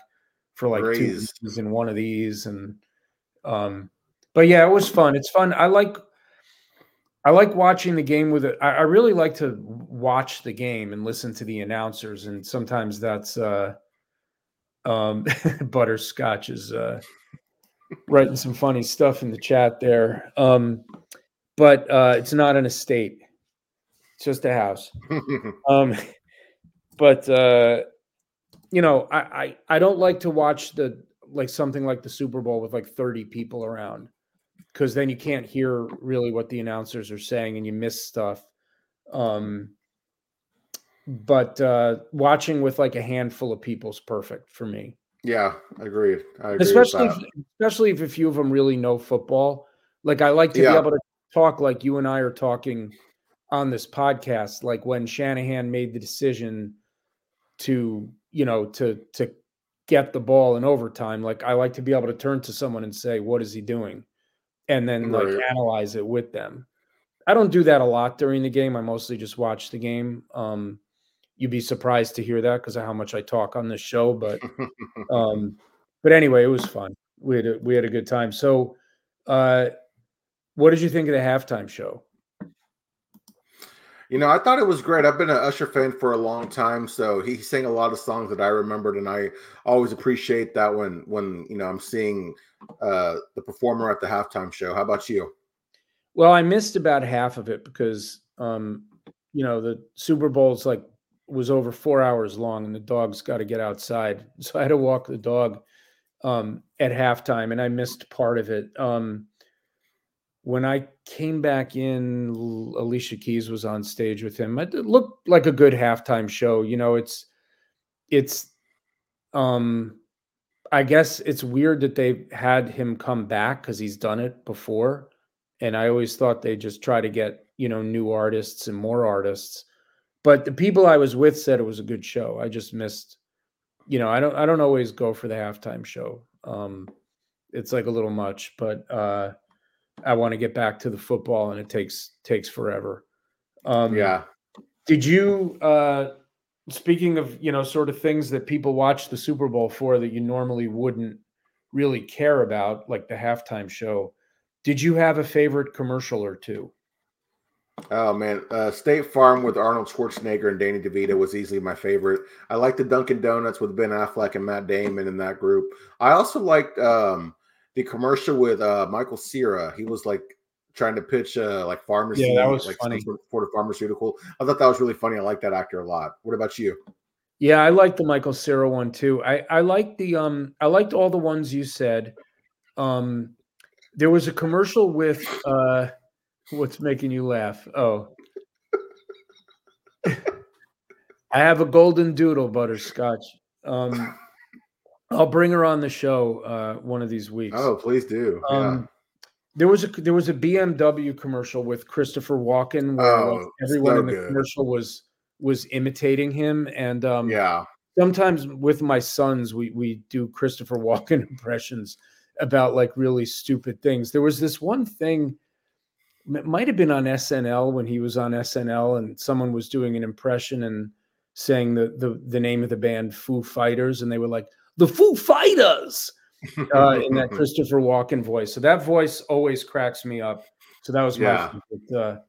for like two weeks in one of these, and um, but yeah, it was fun. It's fun. I like I like watching the game with it. I, I really like to watch the game and listen to the announcers, and sometimes that's uh, um, butterscotch is uh, writing some funny stuff in the chat there. Um, but uh, it's not an estate; it's just a house. um, but uh, you know, I, I I don't like to watch the like something like the Super Bowl with like thirty people around because then you can't hear really what the announcers are saying and you miss stuff. Um, but uh, watching with like a handful of people is perfect for me. Yeah, agreed. I agree especially, if, especially if a few of them really know football. Like I like to yeah. be able to talk like you and I are talking on this podcast. Like when Shanahan made the decision to, you know, to to get the ball in overtime, like I like to be able to turn to someone and say, "What is he doing?" And then like analyze it with them. I don't do that a lot during the game. I mostly just watch the game. Um, you'd be surprised to hear that because of how much I talk on this show, but um, but anyway, it was fun. We had a, we had a good time. So, uh, what did you think of the halftime show? You know, I thought it was great. I've been an Usher fan for a long time, so he sang a lot of songs that I remembered, and I always appreciate that when when you know I'm seeing uh, the performer at the halftime show. How about you? Well, I missed about half of it because um, you know the Super Bowl's like was over four hours long, and the dog's got to get outside, so I had to walk the dog um, at halftime, and I missed part of it. Um, when I came back in, Alicia Keys was on stage with him. It looked like a good halftime show. You know, it's it's um I guess it's weird that they had him come back because he's done it before. And I always thought they just try to get, you know, new artists and more artists. But the people I was with said it was a good show. I just missed, you know, I don't I don't always go for the halftime show. Um it's like a little much, but uh I want to get back to the football, and it takes takes forever. Um, yeah. Did you? Uh, speaking of you know sort of things that people watch the Super Bowl for that you normally wouldn't really care about, like the halftime show. Did you have a favorite commercial or two? Oh man, uh, State Farm with Arnold Schwarzenegger and Danny DeVito was easily my favorite. I like the Dunkin' Donuts with Ben Affleck and Matt Damon in that group. I also liked um, the commercial with uh, Michael Cera. He was like trying to pitch uh, like pharmacy, yeah, that was like funny. for the pharmaceutical. I thought that was really funny. I like that actor a lot. What about you? Yeah, I like the Michael Cera one too. I I like the um I liked all the ones you said. Um, there was a commercial with uh, what's making you laugh? Oh. I have a golden doodle butterscotch. Um, I'll bring her on the show uh, one of these weeks. Oh, please do. Um, yeah. There was a there was a BMW commercial with Christopher Walken where oh, like, everyone so in the good. commercial was was imitating him, and um, yeah. Sometimes with my sons, we we do Christopher Walken impressions about like really stupid things. There was this one thing. It might have been on SNL when he was on SNL, and someone was doing an impression and saying the the, the name of the band Foo Fighters, and they were like the Foo Fighters uh, in that Christopher Walken voice. So that voice always cracks me up. So that was my favorite, uh,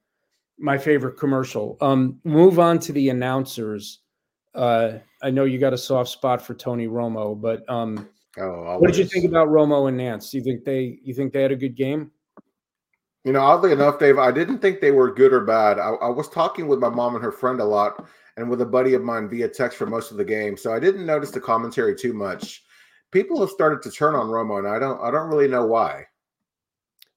my favorite commercial. Um, move on to the announcers. Uh, I know you got a soft spot for Tony Romo, but um, oh, what did you think about Romo and Nantz? Do you think they you think they had a good game? You know, oddly enough, Dave, I didn't think they were good or bad. I, I was talking with my mom and her friend a lot, and with a buddy of mine via text for most of the game. So I didn't notice the commentary too much. People have started to turn on Romo, and I don't I don't really know why.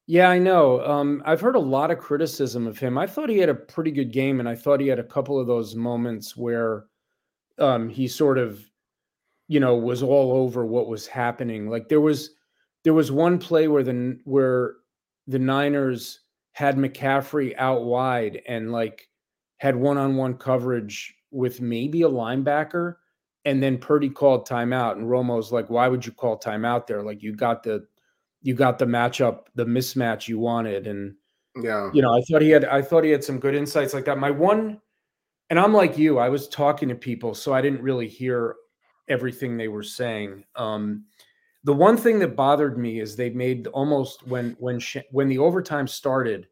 Yeah, I know. Um, I've heard a lot of criticism of him. I thought he had a pretty good game, and I thought he had a couple of those moments where um, he sort of, you know, was all over what was happening. Like there was there was one play where the where the Niners had McCaffrey out wide and like had one-on-one coverage with maybe a linebacker, and then Purdy called timeout, and Romo's like, "Why would you call timeout there? Like you got the you got the matchup, the mismatch you wanted." And yeah, you know, I thought he had I thought he had some good insights like that. My one, and I'm like you, I was talking to people, so I didn't really hear everything they were saying. Um, the one thing that bothered me is they made almost when when when the overtime started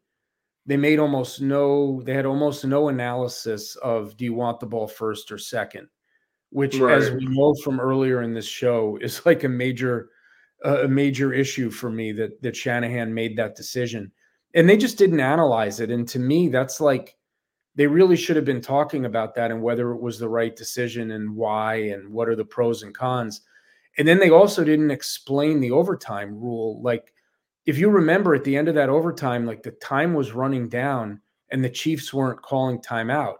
they made almost no they had almost no analysis of do you want the ball first or second which right. as we know from earlier in this show is like a major a major issue for me that that Shanahan made that decision and they just didn't analyze it and to me that's like they really should have been talking about that and whether it was the right decision and why and what are the pros and cons and then they also didn't explain the overtime rule like if you remember at the end of that overtime, like the time was running down and the Chiefs weren't calling timeout.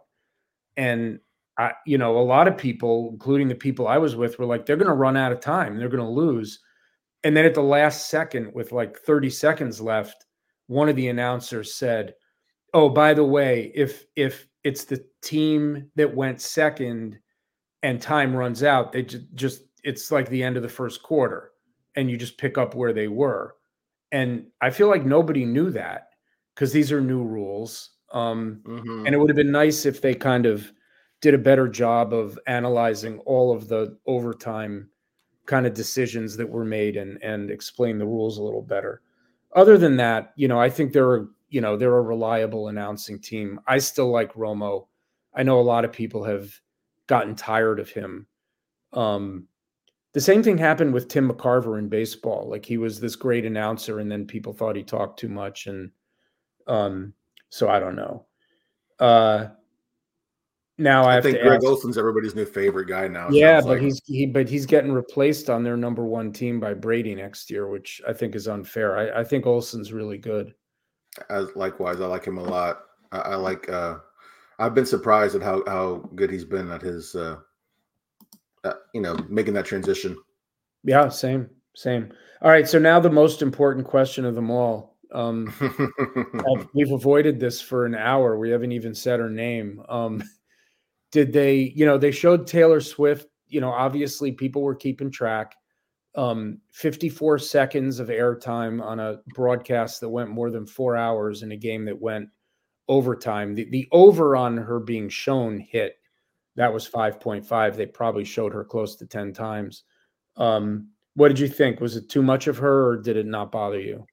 And I, you know, a lot of people, including the people I was with, were like, they're going to run out of time. They're going to lose. And then at the last second, with like 30 seconds left, one of the announcers said, "Oh, by the way, if if it's the team that went second and time runs out, they just just it's like the end of the first quarter and you just pick up where they were. And I feel like nobody knew that because these are new rules. Um, mm-hmm. And it would have been nice if they kind of did a better job of analyzing all of the overtime kind of decisions that were made and and explain the rules a little better. Other than that, you know, I think they're you know they're a reliable announcing team. I still like Romo. I know a lot of people have gotten tired of him. Um, the same thing happened with Tim McCarver in baseball. Like he was this great announcer, and then people thought he talked too much, and um, so I don't know. Uh, now I, I think Greg ask, Olsen's everybody's new favorite guy now. Yeah, but like. he's he but he's getting replaced on their number one team by Brady next year, which I think is unfair. I, I think Olsen's really good. As likewise, I like him a lot. I, I like. uh I've been surprised at how how good he's been at his. uh uh, you know, making that transition. Yeah, same, same. All right, so now the most important question of them all. Um, we've avoided this for an hour. We haven't even said her name. Um, did they, you know, they showed Taylor Swift. You know, obviously people were keeping track. Um, 54 seconds of airtime on a broadcast that went more than four hours in a game that went overtime. The, the over on her being shown hit that was 5.5. They probably showed her close to 10 times. Um, what did you think? Was it too much of her or did it not bother you?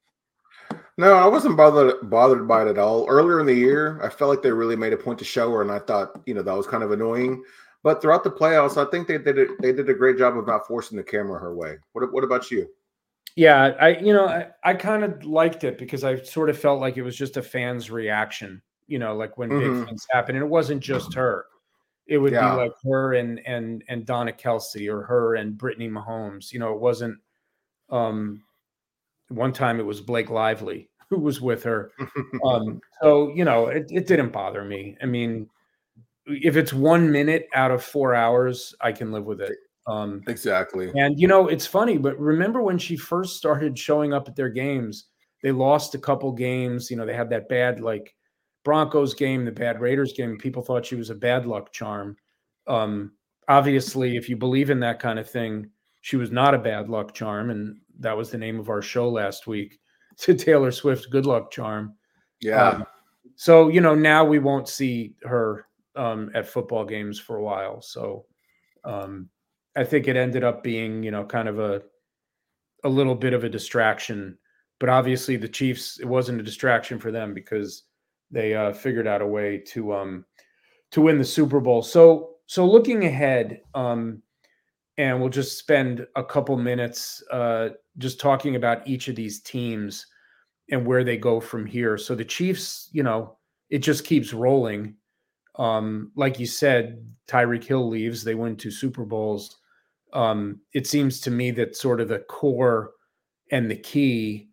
No, I wasn't bothered bothered by it at all. Earlier in the year, I felt like they really made a point to show her, and I thought, you know, that was kind of annoying. But throughout the playoffs, I think they did it, they did a great job of not forcing the camera her way. What what about you? Yeah, I you know I, I kind of liked it because I sort of felt like it was just a fan's reaction. You know, like when mm-hmm. big things happen, and it wasn't just her. It would yeah. be like her and and and Donna Kelce or her and Brittany Mahomes. You know, it wasn't. Um, one time it was Blake Lively who was with her. um, so you know, it, it didn't bother me. I mean, if it's one minute out of four hours, I can live with it. Um, exactly. And you know, it's funny, but remember when she first started showing up at their games, they lost a couple games. You know, they had that bad like Broncos game, the bad Raiders game, people thought she was a bad luck charm. Um, obviously, if you believe in that kind of thing, she was not a bad luck charm, and that was the name of our show last week. To Taylor Swift, good luck charm. Yeah. Um, so you know now we won't see her um, at football games for a while. So um, I think it ended up being you know kind of a a little bit of a distraction, but obviously the Chiefs it wasn't a distraction for them because they uh, figured out a way to um, to win the Super Bowl. So so looking ahead, um, and we'll just spend a couple minutes uh, just talking about each of these teams and where they go from here. So the Chiefs, you know, it just keeps rolling. Um, like you said, Tyreek Hill leaves, they win two Super Bowls. Um, it seems to me that sort of the core and the key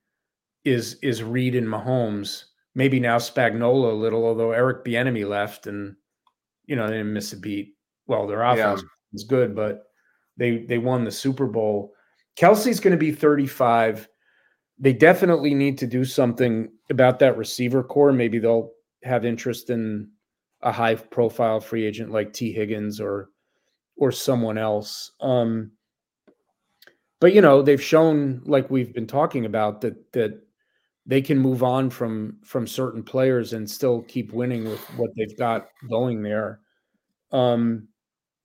is is Reid and Mahomes maybe now Spagnuolo a little, although Eric Bieniemy left and you know they didn't miss a beat. Well, their offense yeah. was good, but they they won the Super Bowl. Kelce's going to be 35. They definitely need to do something about that receiver core. Maybe they'll have interest in a high profile free agent like Tee Higgins or or someone else. Um, but you know, they've shown, like we've been talking about, that that they can move on from from certain players and still keep winning with what they've got going there. Um,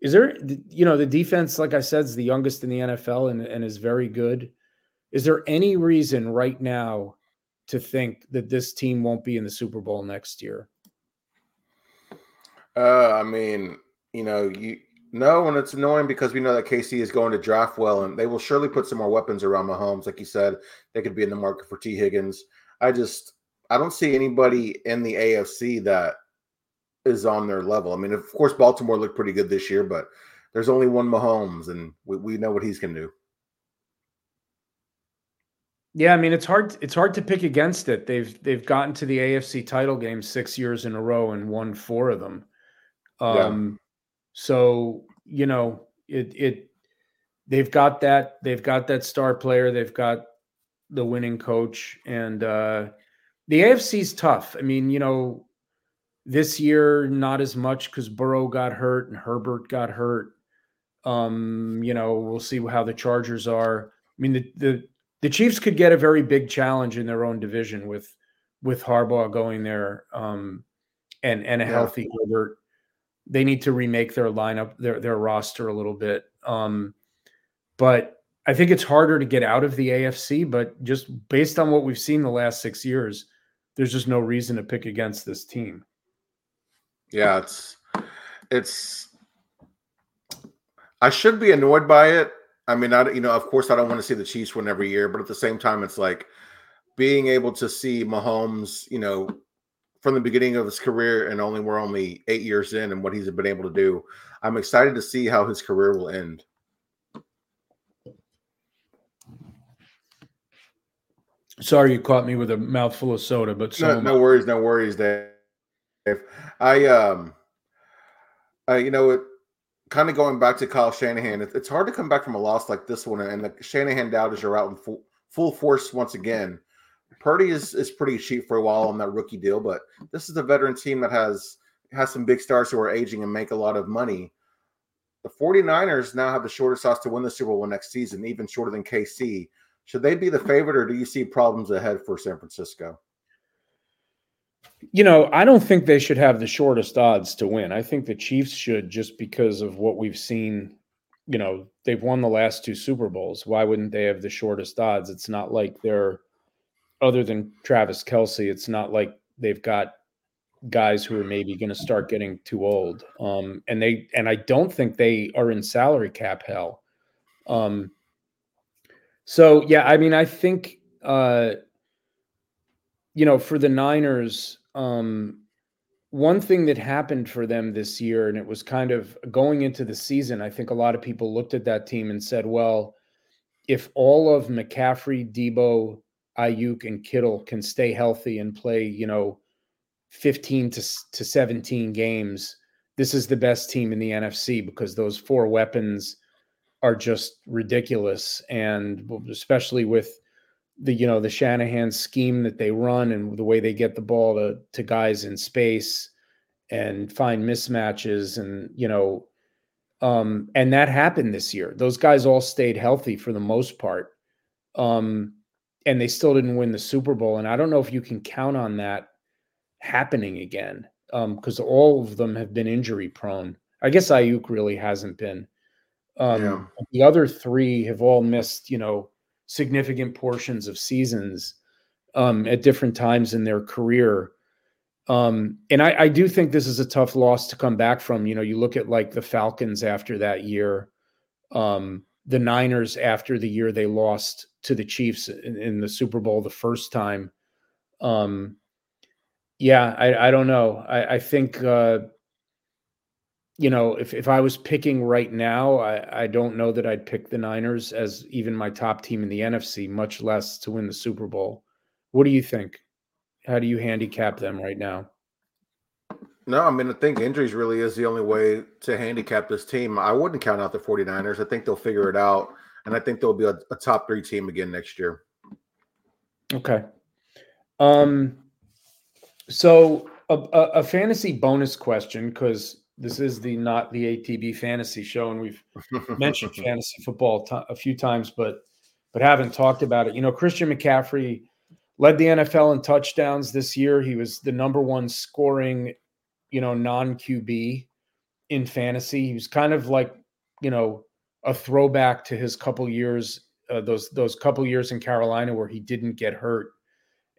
is there, you know, the defense, like I said, is the youngest in the NFL and, and is very good. Is there any reason right now to think that this team won't be in the Super Bowl next year? Uh, I mean, you know, you no, and it's annoying because we know that KC is going to draft well, and they will surely put some more weapons around Mahomes. Like you said, they could be in the market for Tee Higgins. I just I don't see anybody in the AFC that is on their level. I mean, of course, Baltimore looked pretty good this year, but there's only one Mahomes, and we, we know what he's going to do. Yeah, I mean it's hard. It's hard to pick against it. They've they've gotten to the AFC title game six years in a row and won four of them. Um, so you know, it it they've got that they've got that star player, they've got the winning coach, and uh, the AFC's tough. I mean, you know, this year not as much because Burrow got hurt and Herbert got hurt. Um, you know, we'll see how the Chargers are. I mean, the the the Chiefs could get a very big challenge in their own division with with Harbaugh going there um, and and a yeah. healthy Herbert. They need to remake their lineup, their their roster a little bit. Um, but I think it's harder to get out of the AFC. But just based on what we've seen the last six years, there's just no reason to pick against this team. Yeah, it's it's. I should be annoyed by it. I mean, I you know, of course, I don't want to see the Chiefs win every year, but at the same time, it's like being able to see Mahomes, you know, from the beginning of his career, and only we're only eight years in, and what he's been able to do. I'm excited to see how his career will end. Sorry, you caught me with a mouthful of soda, but no, no worries, no worries, Dave. I um, uh, you know, it kind of going back to Kyle Shanahan. It, it's hard to come back from a loss like this one, and the Shanahan doubters are out in full, full force once again. Purdy is is pretty cheap for a while on that rookie deal, but this is a veteran team that has has some big stars who are aging and make a lot of money. The 49ers now have the shortest odds to win the Super Bowl next season, even shorter than KC. Should they be the favorite, or do you see problems ahead for San Francisco? You know, I don't think they should have the shortest odds to win. I think the Chiefs should just because of what we've seen. You know, they've won the last two Super Bowls. Why wouldn't they have the shortest odds? It's not like they're, other than Travis Kelce, it's not like they've got guys who are maybe going to start getting too old. Um, and they and I don't think they are in salary cap hell. Um, so yeah, I mean, I think uh, you know for the Niners, um, one thing that happened for them this year, and it was kind of going into the season. I think a lot of people looked at that team and said, "Well, if all of McCaffrey, Deebo, Aiyuk, and Kittle can stay healthy and play, you know, 15 to, to 17 games, this is the best team in the NFC because those four weapons." are just ridiculous and especially with the you know the Shanahan scheme that they run and the way they get the ball to to guys in space and find mismatches and you know um and that happened this year. Those guys all stayed healthy for the most part um and they still didn't win the Super Bowl and I don't know if you can count on that happening again um because all of them have been injury prone. I guess Aiyuk really hasn't been. Um, yeah. The other three have all missed, you know, significant portions of seasons um, at different times in their career. Um, and I, I, do think this is a tough loss to come back from. You know, you look at like the Falcons after that year, um, the Niners after the year they lost to the Chiefs in, in the Super Bowl the first time. Um, yeah, I, I don't know. I, I think uh, you know, if, if I was picking right now, I, I don't know that I'd pick the Niners as even my top team in the NFC, much less to win the Super Bowl. What do you think? How do you handicap them right now? No, I mean, I think injuries really is the only way to handicap this team. I wouldn't count out the 49ers. I think they'll figure it out. And I think they'll be a, a top three team again next year. Okay. Um, so a, a, a fantasy bonus question, because this is the not the ATB fantasy show, and we've mentioned fantasy football t- a few times, but but haven't talked about it. You know, Christian McCaffrey led the NFL in touchdowns this year. He was the number one scoring, you know, non QB in fantasy. He was kind of like, you know, a throwback to his couple years, uh, those those couple years in Carolina where he didn't get hurt,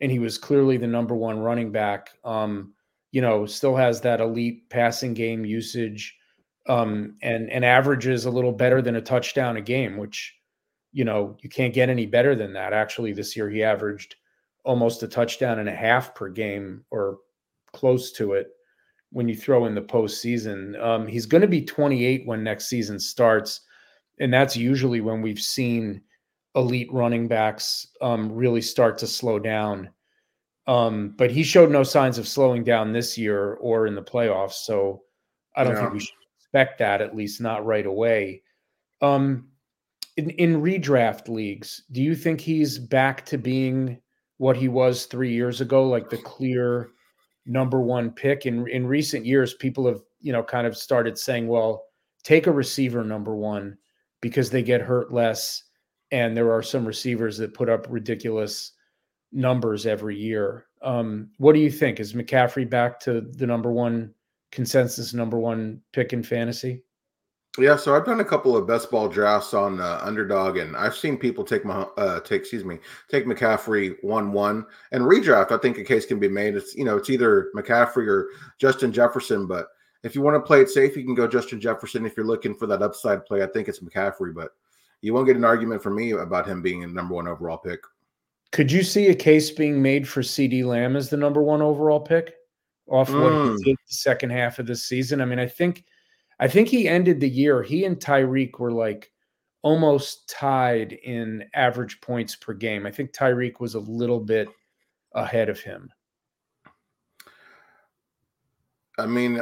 and he was clearly the number one running back. Um, you know, still has that elite passing game usage um, and and averages a little better than a touchdown a game, which you know you can't get any better than that. Actually, this year he averaged almost a touchdown and a half per game, or close to it. When you throw in the postseason, um, he's going to be 28 when next season starts, and that's usually when we've seen elite running backs um, really start to slow down um, but he showed no signs of slowing down this year or in the playoffs. So I don't yeah. think we should expect that, at least not right away. Um, in, in redraft leagues, do you think he's back to being what he was three years ago, like the clear number one pick? In in recent years, people have you know kind of started saying, well, take a receiver number one because they get hurt less. And there are some receivers that put up ridiculous numbers every year. Um, what do you think? Is McCaffrey back to the number one consensus number one pick in fantasy? Yeah, so I've done a couple of best ball drafts on uh, underdog, and I've seen people take my uh, take excuse me take McCaffrey one one and redraft. I think a case can be made. It's you know it's either McCaffrey or Justin Jefferson, but if you want to play it safe, you can go Justin Jefferson. If you're looking for that upside play, I think it's McCaffrey, but you won't get an argument from me about him being a number one overall pick. Could you see a case being made for CeeDee Lamb as the number one overall pick off mm. what he hmm. did the second half of the season? I mean, I think I think he ended the year. He and Tyreek were like almost tied in average points per game. I think Tyreek was a little bit ahead of him. I mean,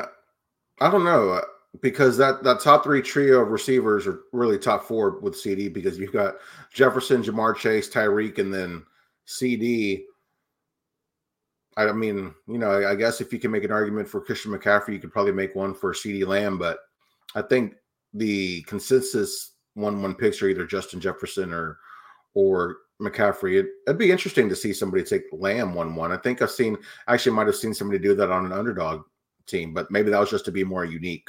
I don't know uh, because that that top three trio of receivers are really top four with CeeDee because you've got Jefferson, Ja'Marr Chase, Tyreek, and then CeeDee. I mean, you know, I guess if you can make an argument for Christian McCaffrey, you could probably make one for CeeDee Lamb, but I think the consensus one one picks are either Justin Jefferson or or McCaffrey. It, would be interesting to see somebody take Lamb one one. I think I've seen actually might have seen somebody do that on an underdog team, but maybe that was just to be more unique.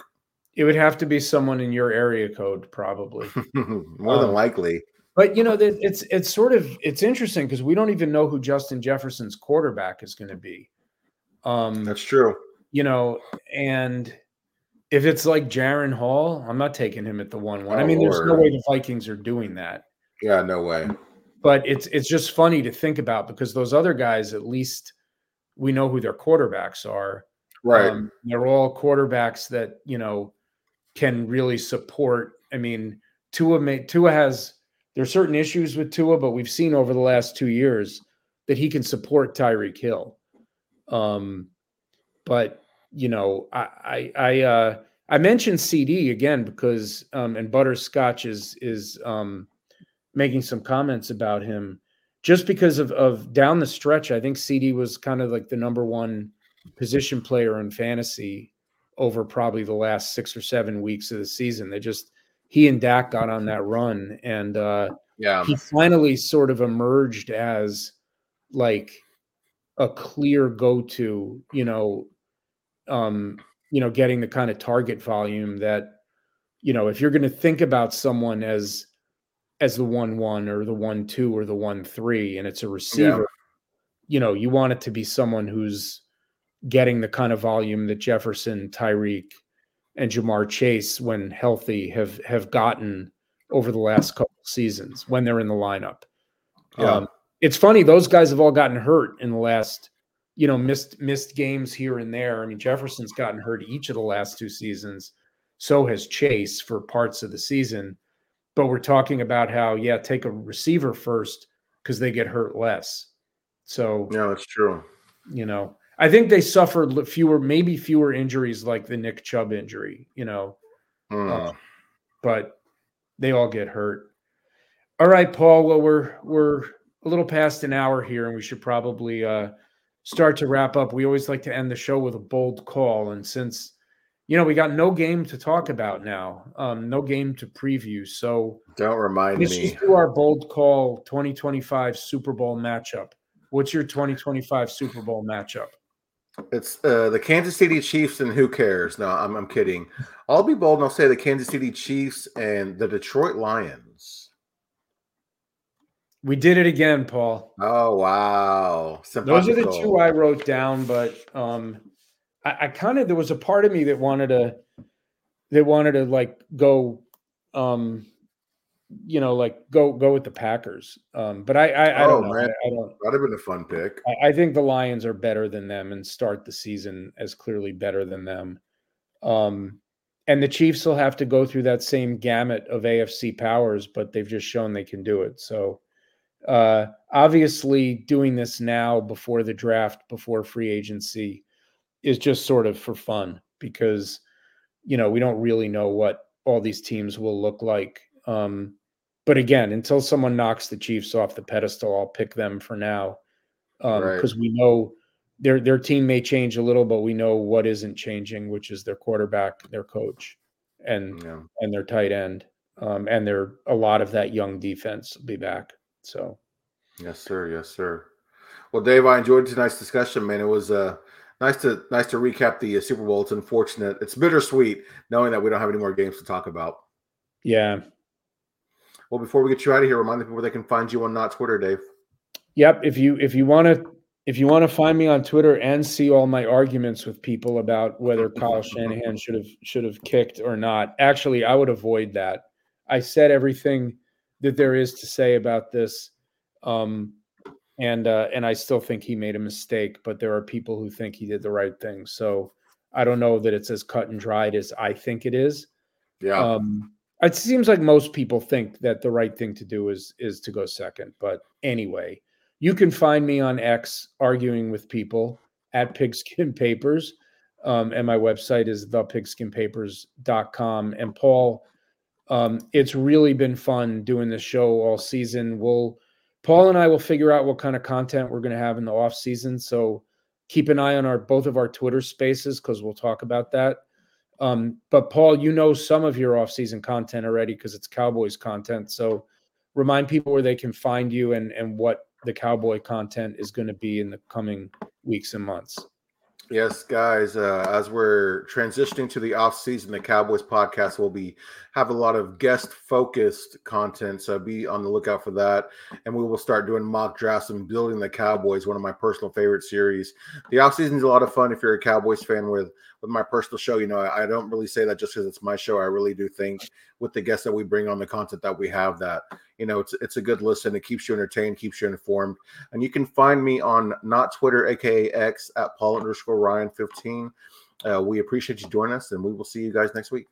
It would have to be someone in your area code, probably. more um, than likely. But you know, it's it's sort of it's interesting because we don't even know who Justin Jefferson's quarterback is going to be. Um, That's true. You know, and if it's like Jaren Hall, I'm not taking him at the one one. Oh, I mean, there's no way the Vikings are doing that. Yeah, no way. But it's it's just funny to think about because those other guys, at least we know who their quarterbacks are. Right. Um, they're all quarterbacks that you know can really support. I mean, Tua may, Tua has there's certain issues with Tua, but we've seen over the last two years that he can support Tyreek Hill. Um, but you know, I I I, uh, I mentioned CeeDee again because um, and Butterscotch is is um, making some comments about him just because of of down the stretch. I think CeeDee was kind of like the number one position player in fantasy over probably the last six or seven weeks of the season. They just he and Dak got on that run, and uh, yeah, he finally sort of emerged as like a clear go to, you know, um, you know, getting the kind of target volume that, you know, if you're going to think about someone as as the one one or the one two or the one three, and it's a receiver, yeah. you know, you want it to be someone who's getting the kind of volume that Jefferson, Tyreek, and Ja'Marr Chase, when healthy, have have gotten over the last couple seasons when they're in the lineup. Yeah. Um, it's funny; those guys have all gotten hurt in the last you know, missed missed games here and there. I mean, Jefferson's gotten hurt each of the last two seasons. So has Chase for parts of the season. But we're talking about how, yeah, take a receiver first because they get hurt less. So yeah, that's true. You know, I think they suffered fewer, maybe fewer injuries like the Nick Chubb injury. You know, mm. uh, but they all get hurt. All right, Paul. Well, we're we're a little past an hour here, and we should probably uh, start to wrap up, we always like to end the show with a bold call. And since you know we got no game to talk about now, um, no game to preview, so don't remind let's me. Just do our bold call 2025 Super Bowl matchup. What's your 2025 Super Bowl matchup? It's uh, the Kansas City Chiefs and who cares? No, I'm, I'm kidding. I'll be bold and I'll say the Kansas City Chiefs and the Detroit Lions. We did it again, Paul. Oh wow! Those are the two I wrote down, but um, I, I kind of there was a part of me that wanted to that wanted to like go, um, you know, like go go with the Packers. Um, but I I, I oh, don't know. Man. I, I, don't. That'd have been a fun pick. I, I think the Lions are better than them and start the season as clearly better than them. Um, and the Chiefs will have to go through that same gamut of AFC powers, but they've just shown they can do it. So uh, obviously, doing this now before the draft, before free agency, is just sort of for fun because you know we don't really know what all these teams will look like. Um, but again, until someone knocks the Chiefs off the pedestal, I'll pick them for now because um, right. we know their their team may change a little, but we know what isn't changing, which is their quarterback, their coach. and yeah. and their tight end, um, and they're a lot of that young defense will be back. So, yes, sir. Yes, sir. Well, Dave, I enjoyed tonight's discussion, man. It was uh, nice to nice to recap the uh, Super Bowl. It's unfortunate, it's bittersweet knowing that we don't have any more games to talk about. Yeah. Well, before we get you out of here, remind the people where they can find you on not Twitter, Dave. Yep. If you if you want to if you want to find me on Twitter and see all my arguments with people about whether Kyle Shanahan should have should have kicked or not, actually, I would avoid that. I said everything that there is to say about this. Um, and uh, and I still think he made a mistake, but there are people who think he did the right thing. So I don't know that it's as cut and dried as I think it is. Yeah. Um, it seems like most people think that the right thing to do is is to go second. But anyway, you can find me on X arguing with people at Pigskin Papers. Um, and my website is thepigskinpapers.com. And Paul, um, it's really been fun doing this show all season. We'll Paul and I will figure out what kind of content we're going to have in the off season. So keep an eye on our both of our Twitter spaces because we'll talk about that. Um, but Paul, you know some of your off season content already because it's Cowboys content. So remind people where they can find you and and what the Cowboy content is going to be in the coming weeks and months. Yes, guys. Uh, as we're transitioning to the off season, the Cowboys podcast will be have a lot of guest focused content. So be on the lookout for that. And we will start doing mock drafts and building the Cowboys, one of my personal favorite series. The off season is a lot of fun if you're a Cowboys fan with with my personal show. You know, I, I don't really say that just because it's my show. I really do think with the guests that we bring on the content that we have that you know it's it's a good listen it keeps you entertained keeps you informed and you can find me on not twitter aka x at paul underscore ryan 15 uh, we appreciate you joining us and we will see you guys next week